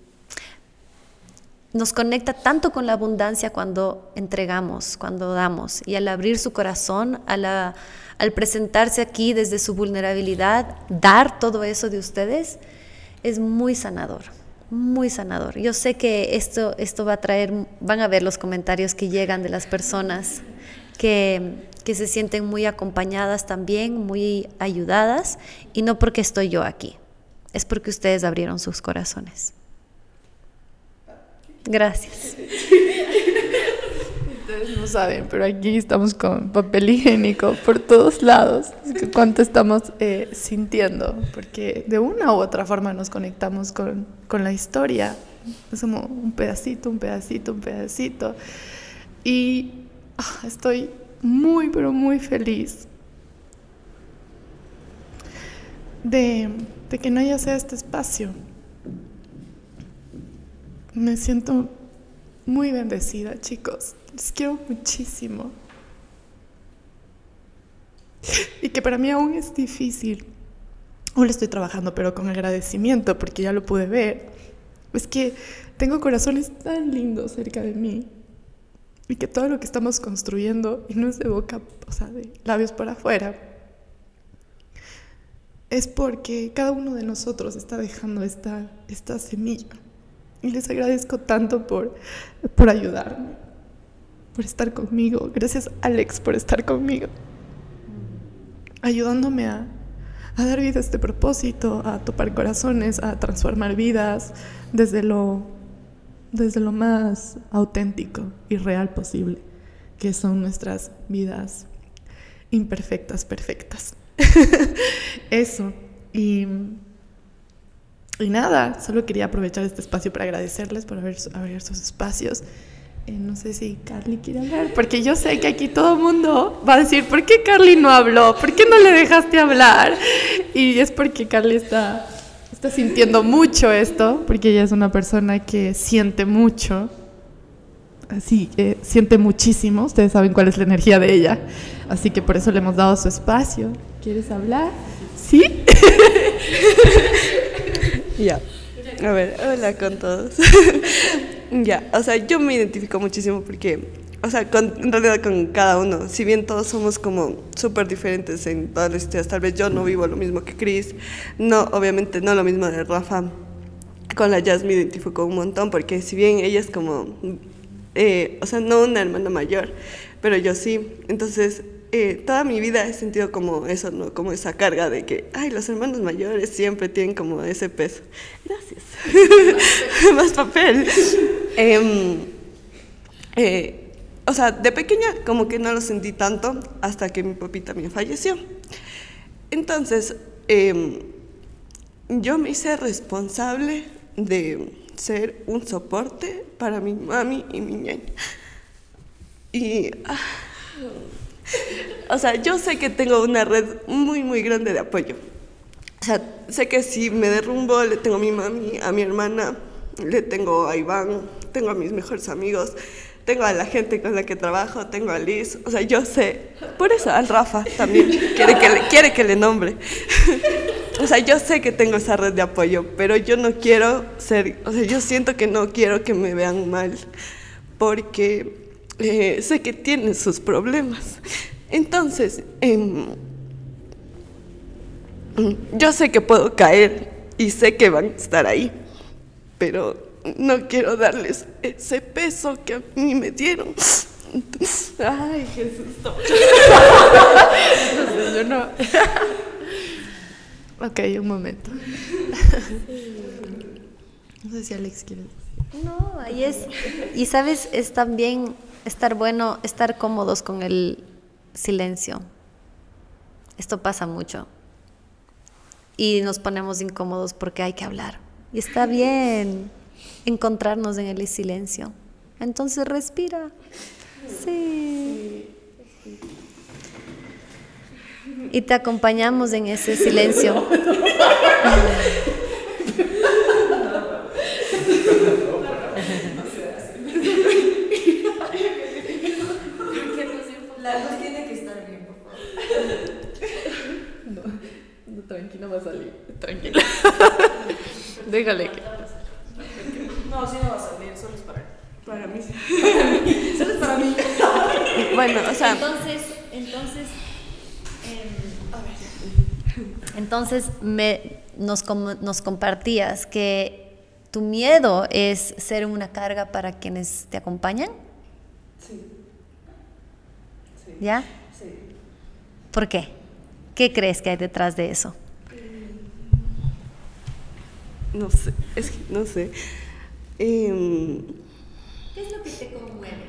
nos conecta tanto con la abundancia cuando entregamos, cuando damos. Y al abrir su corazón, al presentarse aquí desde su vulnerabilidad, dar todo eso de ustedes, es muy sanador, muy sanador. Yo sé que esto, esto va a traer, van a ver los comentarios que llegan de las personas que, que se sienten muy acompañadas también, muy ayudadas, y no porque estoy yo aquí es porque ustedes abrieron sus corazones. Gracias. No saben, pero aquí estamos con papel higiénico por todos lados. ¿Cuánto estamos eh, sintiendo? Porque de una u otra forma nos conectamos con, con la historia. Es como un pedacito, un pedacito, un pedacito. Y ah, estoy muy, pero muy feliz de de que no haya sea este espacio. Me siento muy bendecida, chicos. Les quiero muchísimo. Y que para mí aún es difícil. Aún lo estoy trabajando, pero con agradecimiento, porque ya lo pude ver. Es que tengo corazones tan lindos cerca de mí. Y que todo lo que estamos construyendo, y no es de boca, o sea, de labios para afuera, es porque cada uno de nosotros está dejando esta, esta semilla. Y les agradezco tanto por, por ayudarme, por estar conmigo. Gracias Alex por estar conmigo. Ayudándome a, a dar vida a este propósito, a topar corazones, a transformar vidas desde lo, desde lo más auténtico y real posible, que son nuestras vidas imperfectas, perfectas. Eso. Y, y nada, solo quería aprovechar este espacio para agradecerles por haber abierto sus espacios. Eh, no sé si Carly quiere hablar, porque yo sé que aquí todo el mundo va a decir, ¿por qué Carly no habló? ¿Por qué no le dejaste hablar? Y es porque Carly está, está sintiendo mucho esto, porque ella es una persona que siente mucho. Así que siente muchísimo, ustedes saben cuál es la energía de ella, así que por eso le hemos dado su espacio. ¿Quieres hablar? ¿Sí? ya. A ver, hola con todos. ya, o sea, yo me identifico muchísimo porque, o sea, con, en realidad con cada uno, si bien todos somos como súper diferentes en todas las historias, tal vez yo no vivo lo mismo que Chris, no, obviamente no lo mismo de Rafa. Con la Jazz me identifico un montón porque si bien ella es como, eh, o sea, no una hermana mayor, pero yo sí, entonces eh, toda mi vida he sentido como eso, ¿no? Como esa carga de que, ay, los hermanos mayores siempre tienen como ese peso. Gracias. Más papel. Em, eh, o sea, de pequeña como que no lo sentí tanto hasta que mi papi también falleció. Entonces, em, yo me hice responsable de ser un soporte para mi mami y mi ñaña. Y... Ah, o sea, yo sé que tengo una red muy, muy grande de apoyo. O sea, sé que si me derrumbo, le tengo a mi mami, a mi hermana, le tengo a Iván, tengo a mis mejores amigos, tengo a la gente con la que trabajo, tengo a Liz. O sea, yo sé. Por eso, al Rafa también quiere que le, quiere que le nombre. O sea, yo sé que tengo esa red de apoyo, pero yo no quiero ser, o sea, yo siento que no quiero que me vean mal, porque eh, sé que tienen sus problemas. Entonces, em, yo sé que puedo caer y sé que van a estar ahí, pero no quiero darles ese peso que a mí me dieron. Ay, Jesús. yo no. ok, un momento. no sé si Alex quiere. No, ahí es. Y sabes, es también estar bueno, estar cómodos con el silencio. Esto pasa mucho. Y nos ponemos incómodos porque hay que hablar. Y está bien encontrarnos en el silencio. Entonces respira. Sí. Y te acompañamos en ese silencio. tranquila va a salir. Tranquila. Déjale que. No, sí no va a salir, solo es para Para mí. Solo es para mí. Bueno, o sea. Entonces, entonces. Em, entonces me, nos, nos compartías que tu miedo es ser una carga para quienes te acompañan. Sí. sí. ¿Ya? Sí. ¿Por qué? ¿Qué crees que hay detrás de eso? No sé, es que no sé. Eh, ¿Qué es lo que te conmueve?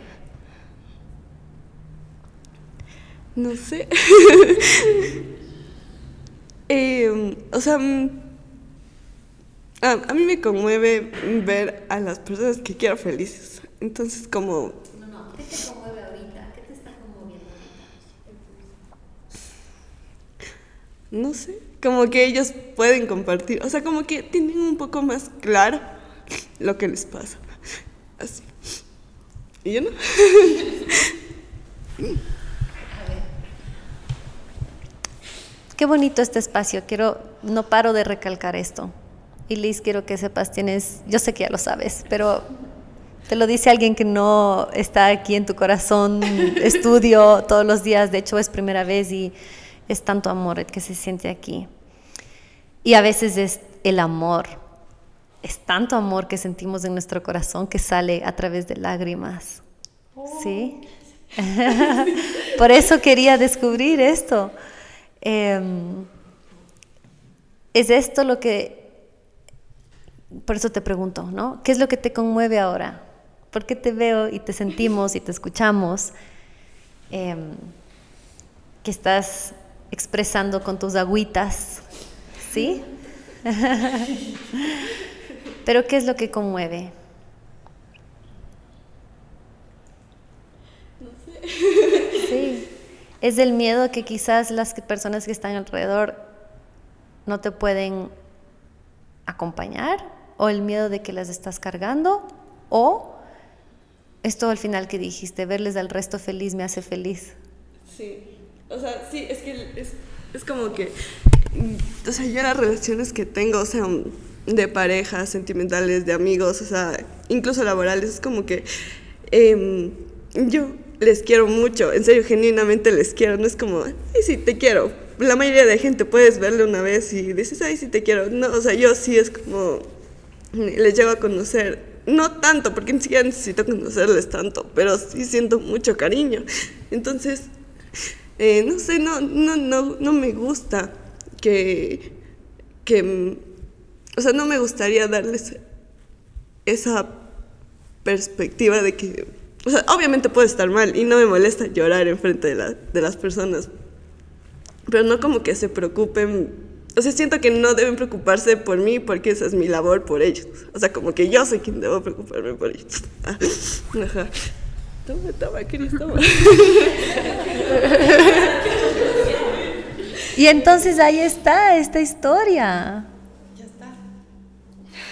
No sé. eh, o sea, mm, a, a, mí me conmueve ver a las personas que quiero felices. Entonces, como... No, no, ¿qué te conmueve ahorita? ¿Qué te está conmoviendo ahorita? No sé, como que ellos pueden compartir, o sea, como que tienen un poco más claro lo que les pasa. Así. ¿Y yo no? Qué bonito este espacio. Quiero, no paro de recalcar esto. Y Liz, quiero que sepas, tienes, yo sé que ya lo sabes, pero te lo dice alguien que no está aquí en tu corazón, estudio todos los días, de hecho es primera vez y es tanto amor el que se siente aquí. Y a veces es el amor. Es tanto amor que sentimos en nuestro corazón que sale a través de lágrimas. ¿Sí? Por eso quería descubrir esto. Em, es esto lo que, por eso te pregunto, ¿no? ¿Qué es lo que te conmueve ahora? ¿Por qué te veo y te sentimos y te escuchamos? Em, que estás expresando con tus agüitas, ¿sí? Pero ¿qué es lo que conmueve? No sé. Sí. Es el miedo que quizás las personas que están alrededor no te pueden acompañar o el miedo de que las estás cargando o esto al final que dijiste, verles al resto feliz me hace feliz. Sí, o sea, sí, es que es, es como que, o sea, yo las relaciones que tengo, o sea, de parejas, sentimentales, de amigos, o sea, incluso laborales, es como que em, yo les quiero mucho, en serio, genuinamente les quiero, no es como, ay, sí, te quiero. La mayoría de gente puedes verle una vez y dices, ay, sí, te quiero. No, o sea, yo sí es como, les llego a conocer, no tanto, porque ni siquiera necesito conocerles tanto, pero sí siento mucho cariño. Entonces, eh, no sé, no, no, no, no me gusta que, que, o sea, no me gustaría darles esa perspectiva de que o sea, obviamente puede estar mal y no me molesta llorar enfrente de, la, de las personas, pero no como que se preocupen, o sea, siento que no deben preocuparse por mí porque esa es mi labor por ellos. O sea, como que yo soy quien debo preocuparme por ellos. Ajá. Toma, toma, Cris, toma. Y entonces ahí está esta historia. Ya está.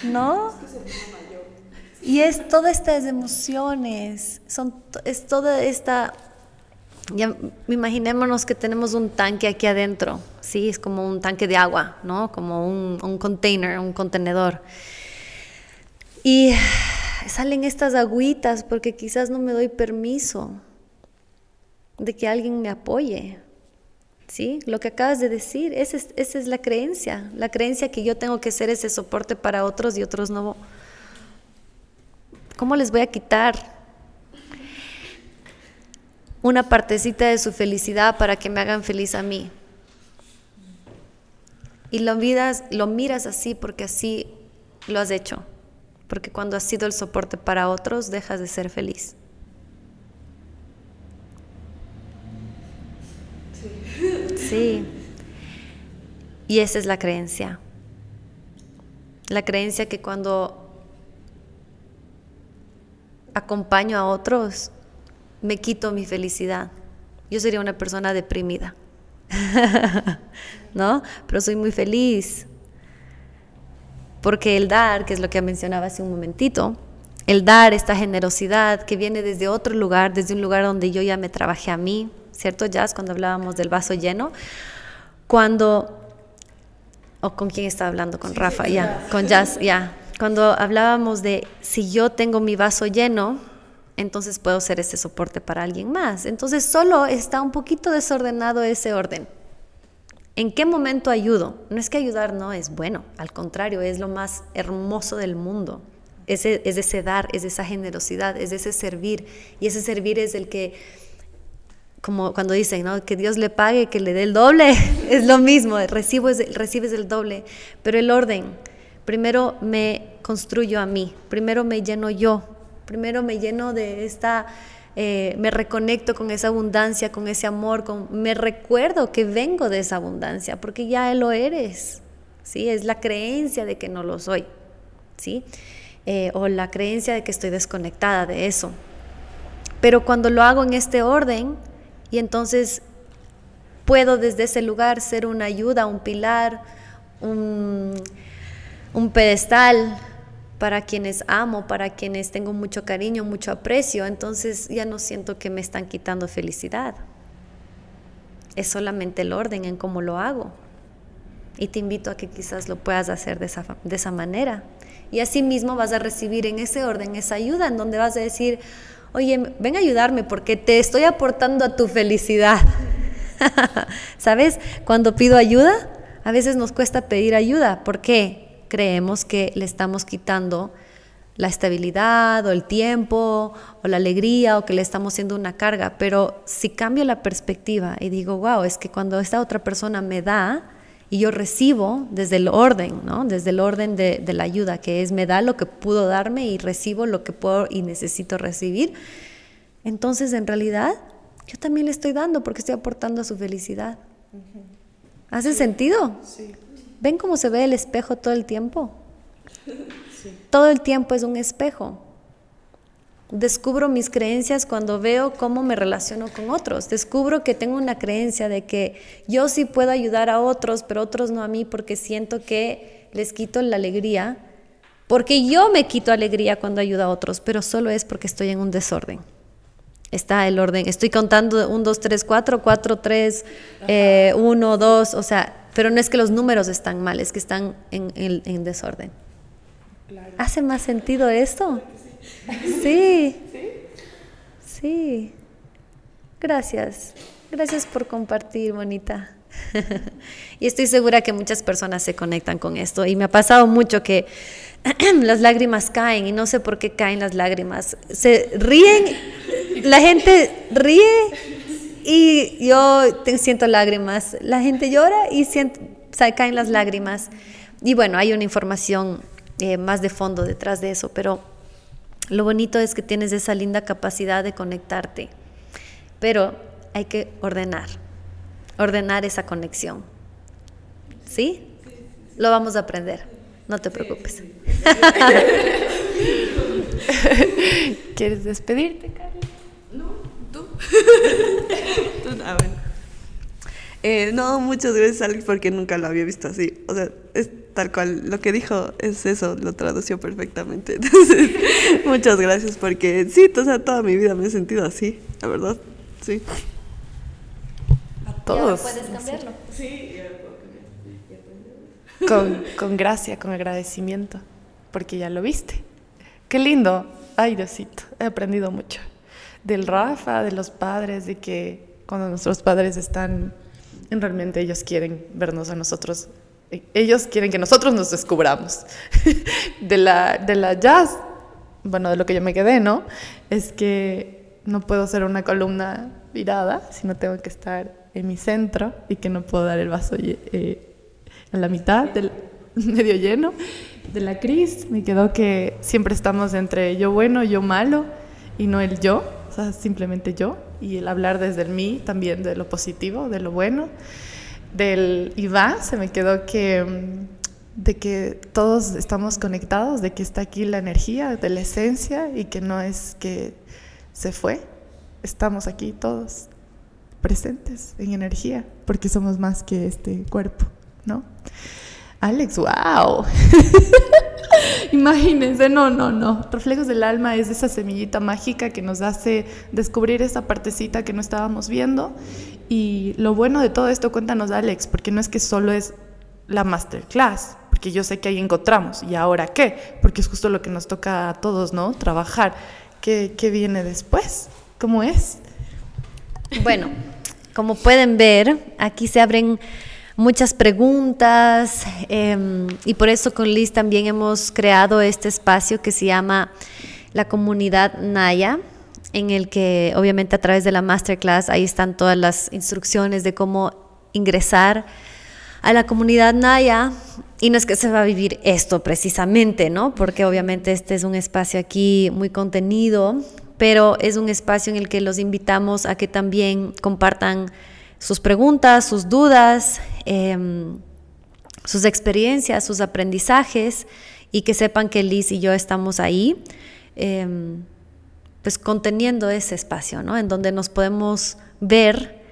¿No? Y es todas estas emociones, son, es toda esta... Ya imaginémonos que tenemos un tanque aquí adentro, ¿sí? Es como un tanque de agua, ¿no? Como un, un container, un contenedor. Y salen estas agüitas porque quizás no me doy permiso de que alguien me apoye. ¿Sí? Lo que acabas de decir, esa es, esa es la creencia, la creencia que yo tengo que ser ese soporte para otros y otros no, ¿Cómo les voy a quitar una partecita de su felicidad para que me hagan feliz a mí? Y lo miras, lo miras así porque así lo has hecho. Porque cuando has sido el soporte para otros, dejas de ser feliz. Sí. Y esa es la creencia. La creencia que cuando acompaño a otros, me quito mi felicidad. Yo sería una persona deprimida, ¿no? Pero soy muy feliz. Porque el dar, que es lo que mencionaba hace un momentito, el dar, esta generosidad que viene desde otro lugar, desde un lugar donde yo ya me trabajé a mí, ¿cierto, Jazz? Cuando hablábamos del vaso lleno, cuando, o con quién estaba hablando, con Rafa, ya, con Jazz, ya, cuando hablábamos de si yo tengo mi vaso lleno, entonces puedo ser ese soporte para alguien más. Entonces solo está un poquito desordenado ese orden. ¿En qué momento ayudo? No es que ayudar no es bueno, al contrario, es lo más hermoso del mundo. Es, es ese dar, es esa generosidad, es ese servir. Y ese servir es el que, como cuando dicen, ¿no? que Dios le pague, que le dé el doble, es lo mismo, recibo recibes el doble. Pero el orden, primero me construyo a mí, primero me lleno yo, primero me lleno de esta, eh, me reconecto con esa abundancia, con ese amor, con, me recuerdo que vengo de esa abundancia, porque ya lo eres, ¿sí? Es la creencia de que no lo soy, ¿sí? Eh, o la creencia de que estoy desconectada de eso. Pero cuando lo hago en este orden, y entonces puedo desde ese lugar ser una ayuda, un pilar, un un pedestal para quienes amo, para quienes tengo mucho cariño, mucho aprecio, entonces ya no siento que me están quitando felicidad. Es solamente el orden en cómo lo hago. Y te invito a que quizás lo puedas hacer de esa, de esa manera. Y así mismo vas a recibir en ese orden esa ayuda en donde vas a decir, oye, ven a ayudarme porque te estoy aportando a tu felicidad. ¿Sabes? Cuando pido ayuda, A veces nos cuesta pedir ayuda. ¿Por qué? Creemos que le estamos quitando la estabilidad o el tiempo o la alegría o que le estamos haciendo una carga. Pero si cambio la perspectiva y digo, wow, es que cuando esta otra persona me da y yo recibo desde el orden, ¿no? Desde el orden de, de la ayuda, que es me da lo que pudo darme y recibo lo que puedo y necesito recibir. Entonces, en realidad, yo también le estoy dando porque estoy aportando a su felicidad. ¿Hace sentido? Sí. ¿Ven cómo se ve el espejo todo el tiempo? Todo el tiempo es un espejo. Descubro mis creencias cuando veo cómo me relaciono con otros. Descubro que tengo una creencia de que yo sí puedo ayudar a otros, pero otros no a mí porque siento que les quito la alegría. Porque yo me quito alegría cuando ayudo a otros, pero solo es porque estoy en un desorden. Está el orden. Estoy contando 1, 2, 3, 4, 4, 3, 1, 2, o sea, pero no es que los números están mal, es que están en, en, en desorden. ¿Hace más sentido esto? Sí. Sí. Gracias. Gracias por compartir, bonita. y estoy segura que muchas personas se conectan con esto. Y me ha pasado mucho que las lágrimas caen y no sé por qué caen las lágrimas. Se ríen, la gente ríe y yo siento lágrimas. La gente llora y siento, caen las lágrimas. Y bueno, hay una información eh, más de fondo detrás de eso, pero lo bonito es que tienes esa linda capacidad de conectarte, pero hay que ordenar, ordenar esa conexión. ¿Sí? Lo vamos a aprender, no te preocupes. ¿Quieres despedirte, Carla? Ah, bueno. eh, no, muchas gracias, Alex, porque nunca lo había visto así. O sea, es tal cual, lo que dijo es eso, lo tradució perfectamente. Entonces, muchas gracias porque sí, o sea, toda mi vida me he sentido así, la verdad, sí. A todos. puedes cambiarlo. Sí, con, con gracia, con agradecimiento, porque ya lo viste. Qué lindo. Ay, Diosito, he aprendido mucho. Del Rafa, de los padres, de que cuando nuestros padres están, realmente ellos quieren vernos a nosotros ellos quieren que nosotros nos descubramos. de, la, de la jazz, bueno, de lo que yo me quedé, ¿no? Es que no puedo ser una columna virada, sino tengo que estar en mi centro y que no puedo dar el vaso eh, en la mitad, del, medio lleno. De la Cris me quedó que siempre estamos entre yo bueno, yo malo y no el yo, simplemente yo. Y el hablar desde el mí también de lo positivo, de lo bueno del IVA se me quedó que mm, de que todos estamos conectados, de que está aquí la energía de la esencia y que no es que se fue, estamos aquí todos presentes en energía, porque somos más que este cuerpo, ¿no? Alex, wow. Imagínense, no, no, no. Reflejos del alma es esa semillita mágica que nos hace descubrir esa partecita que no estábamos viendo y lo bueno de todo esto, cuéntanos Alex, porque no es que solo es la masterclass, porque yo sé que ahí encontramos. ¿Y ahora qué? Porque es justo lo que nos toca a todos, ¿no? Trabajar. ¿Qué, qué viene después? ¿Cómo es? Bueno, como pueden ver, aquí se abren muchas preguntas eh, y por eso con Liz también hemos creado este espacio que se llama la comunidad Naya en el que obviamente a través de la masterclass ahí están todas las instrucciones de cómo ingresar a la comunidad Naya. Y no es que se va a vivir esto precisamente, ¿no? Porque obviamente este es un espacio aquí muy contenido, pero es un espacio en el que los invitamos a que también compartan sus preguntas, sus dudas, em, sus experiencias, sus aprendizajes y que sepan que Liz y yo estamos ahí. Em, pues conteniendo ese espacio, ¿no? En donde nos podemos ver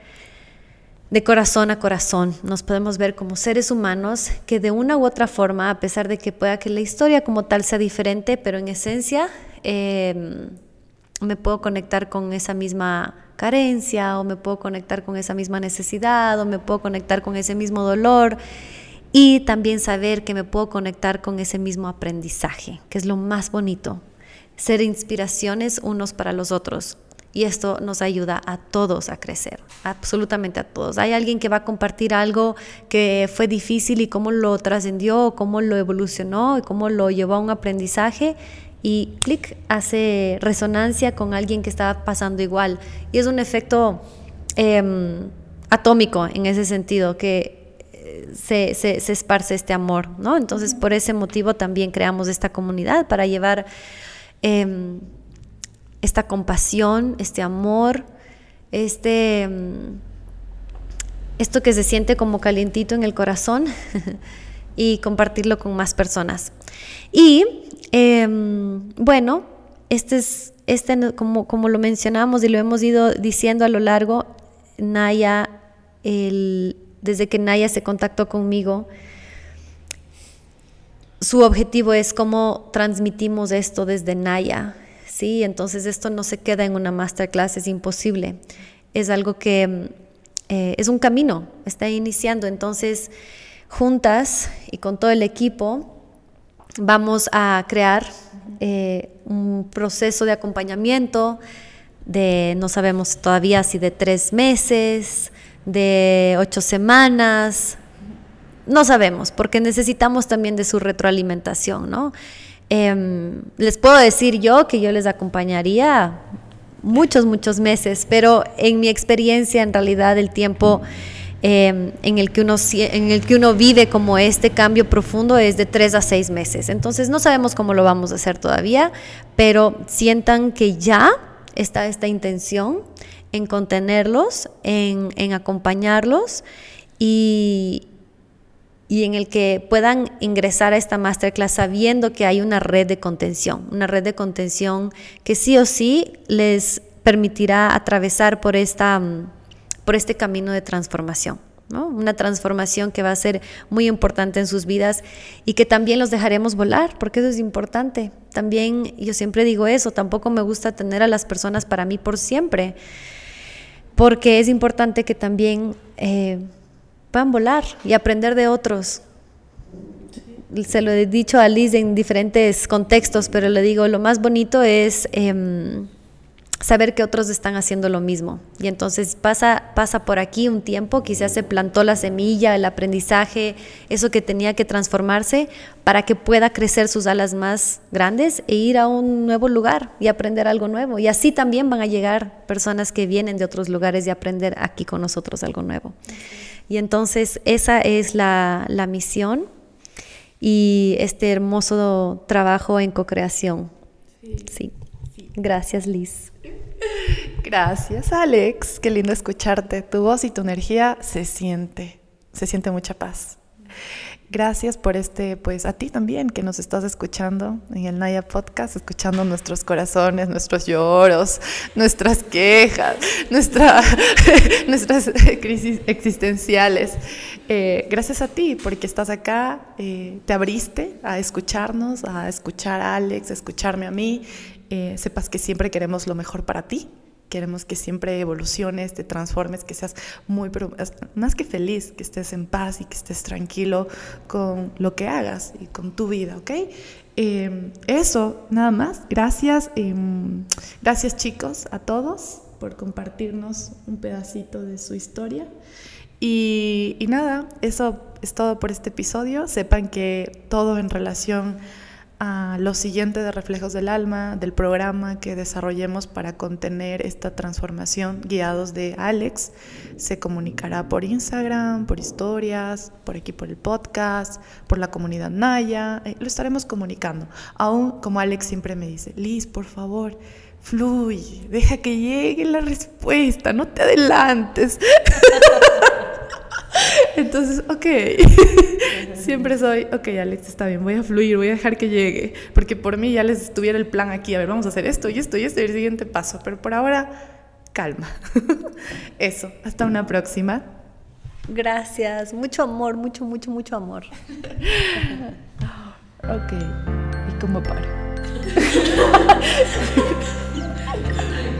de corazón a corazón, nos podemos ver como seres humanos que de una u otra forma, a pesar de que pueda que la historia como tal sea diferente, pero en esencia em, me puedo conectar con esa misma carencia o me puedo conectar con esa misma necesidad o me puedo conectar con ese mismo dolor y también saber que me puedo conectar con ese mismo aprendizaje, que es lo más bonito, ser inspiraciones unos para los otros. Y esto nos ayuda a todos a crecer, absolutamente a todos. Hay alguien que va a compartir algo que fue difícil y cómo lo trascendió, cómo lo evolucionó y cómo lo llevó a un aprendizaje y clic hace resonancia con alguien que estaba pasando igual. Y es un efecto em, atómico en ese sentido, que eh, se, se, esparce este amor, ¿no? Entonces, por ese motivo también creamos esta comunidad para llevar em, esta compasión, este amor, este, em, esto que se siente como calientito en el corazón y compartirlo con más personas. Y em, bueno, este es, este, como, como lo mencionamos y lo hemos ido diciendo a lo largo, Naya, desde que Naya se contactó conmigo, su objetivo es cómo transmitimos esto desde Naya, ¿sí? Entonces esto no se queda en una masterclass, es imposible. Es algo que eh, es un camino, está iniciando. Entonces, juntas y con todo el equipo, vamos a crear eh, un proceso de acompañamiento de, no sabemos todavía si de tres meses, de ocho semanas, no sabemos, porque necesitamos también de su retroalimentación, ¿no? Em, les puedo decir yo que yo les acompañaría muchos, muchos meses, pero en mi experiencia, en realidad, el tiempo em, en, el que uno, en el que uno vive como este cambio profundo es de tres a seis meses. Entonces, no sabemos cómo lo vamos a hacer todavía, pero sientan que ya está esta intención en contenerlos, en, en acompañarlos y, y en el que puedan ingresar a esta masterclass sabiendo que hay una red de contención, una red de contención que sí o sí les permitirá atravesar por, esta, mm, por este camino de transformación. ¿no? Una transformación que va a ser muy importante en sus vidas y que también los dejaremos volar, porque eso es importante. También yo siempre digo eso, tampoco me gusta tener a las personas para mí por siempre, porque es importante que también... Eh, puedan volar y aprender de otros. Se lo he dicho a Liz en diferentes contextos, pero le digo, lo más bonito es em, saber que otros están haciendo lo mismo. Y entonces pasa, pasa por aquí un tiempo, quizás se plantó la semilla, el aprendizaje, eso que tenía que transformarse para que pueda crecer sus alas más grandes e ir a un nuevo lugar y aprender algo nuevo. Y así también van a llegar personas que vienen de otros lugares y aprender aquí con nosotros algo nuevo. Y entonces esa es la, misión y este hermoso trabajo en co-creación. Sí. Gracias, Liz. Gracias, Alex. Qué lindo escucharte. Tu voz y tu energía se siente, se siente mucha paz. Gracias por este, pues a ti también que nos estás escuchando en el Naya Podcast, escuchando nuestros corazones, nuestros lloros, nuestras quejas, nuestra, nuestras crisis existenciales. Eh, gracias a ti porque estás acá, eh, te abriste a escucharnos, a escuchar a Alex, a escucharme a mí. Eh, sepas que siempre queremos lo mejor para ti Queremos que siempre evoluciones, te transformes, que seas muy, más que feliz, que estés en paz y que estés tranquilo con lo que hagas y con tu vida, ¿ok? Em, eso, nada más. Gracias. Em, gracias chicos a todos por compartirnos un pedacito de su historia. Y nada, eso es todo por este episodio. Sepan que todo en relación lo siguiente de Reflejos del Alma, del programa que desarrollemos para contener esta transformación guiados de Alex. Se comunicará por Instagram, por historias, por aquí por el podcast, por la comunidad Naya. Eh, lo estaremos comunicando. Aún como Alex siempre me dice, Liz, por favor, fluye, deja que llegue la respuesta, no te adelantes. Entonces, ok, siempre soy, ok, Alex, está bien, voy a fluir, voy a dejar que llegue, porque por mí ya les estuviera el plan aquí, a ver, vamos a hacer esto y esto y esto y el siguiente paso, pero por ahora, calma. Eso, hasta una próxima. Gracias, mucho amor, mucho, mucho, mucho amor. ok, ¿y cómo paro?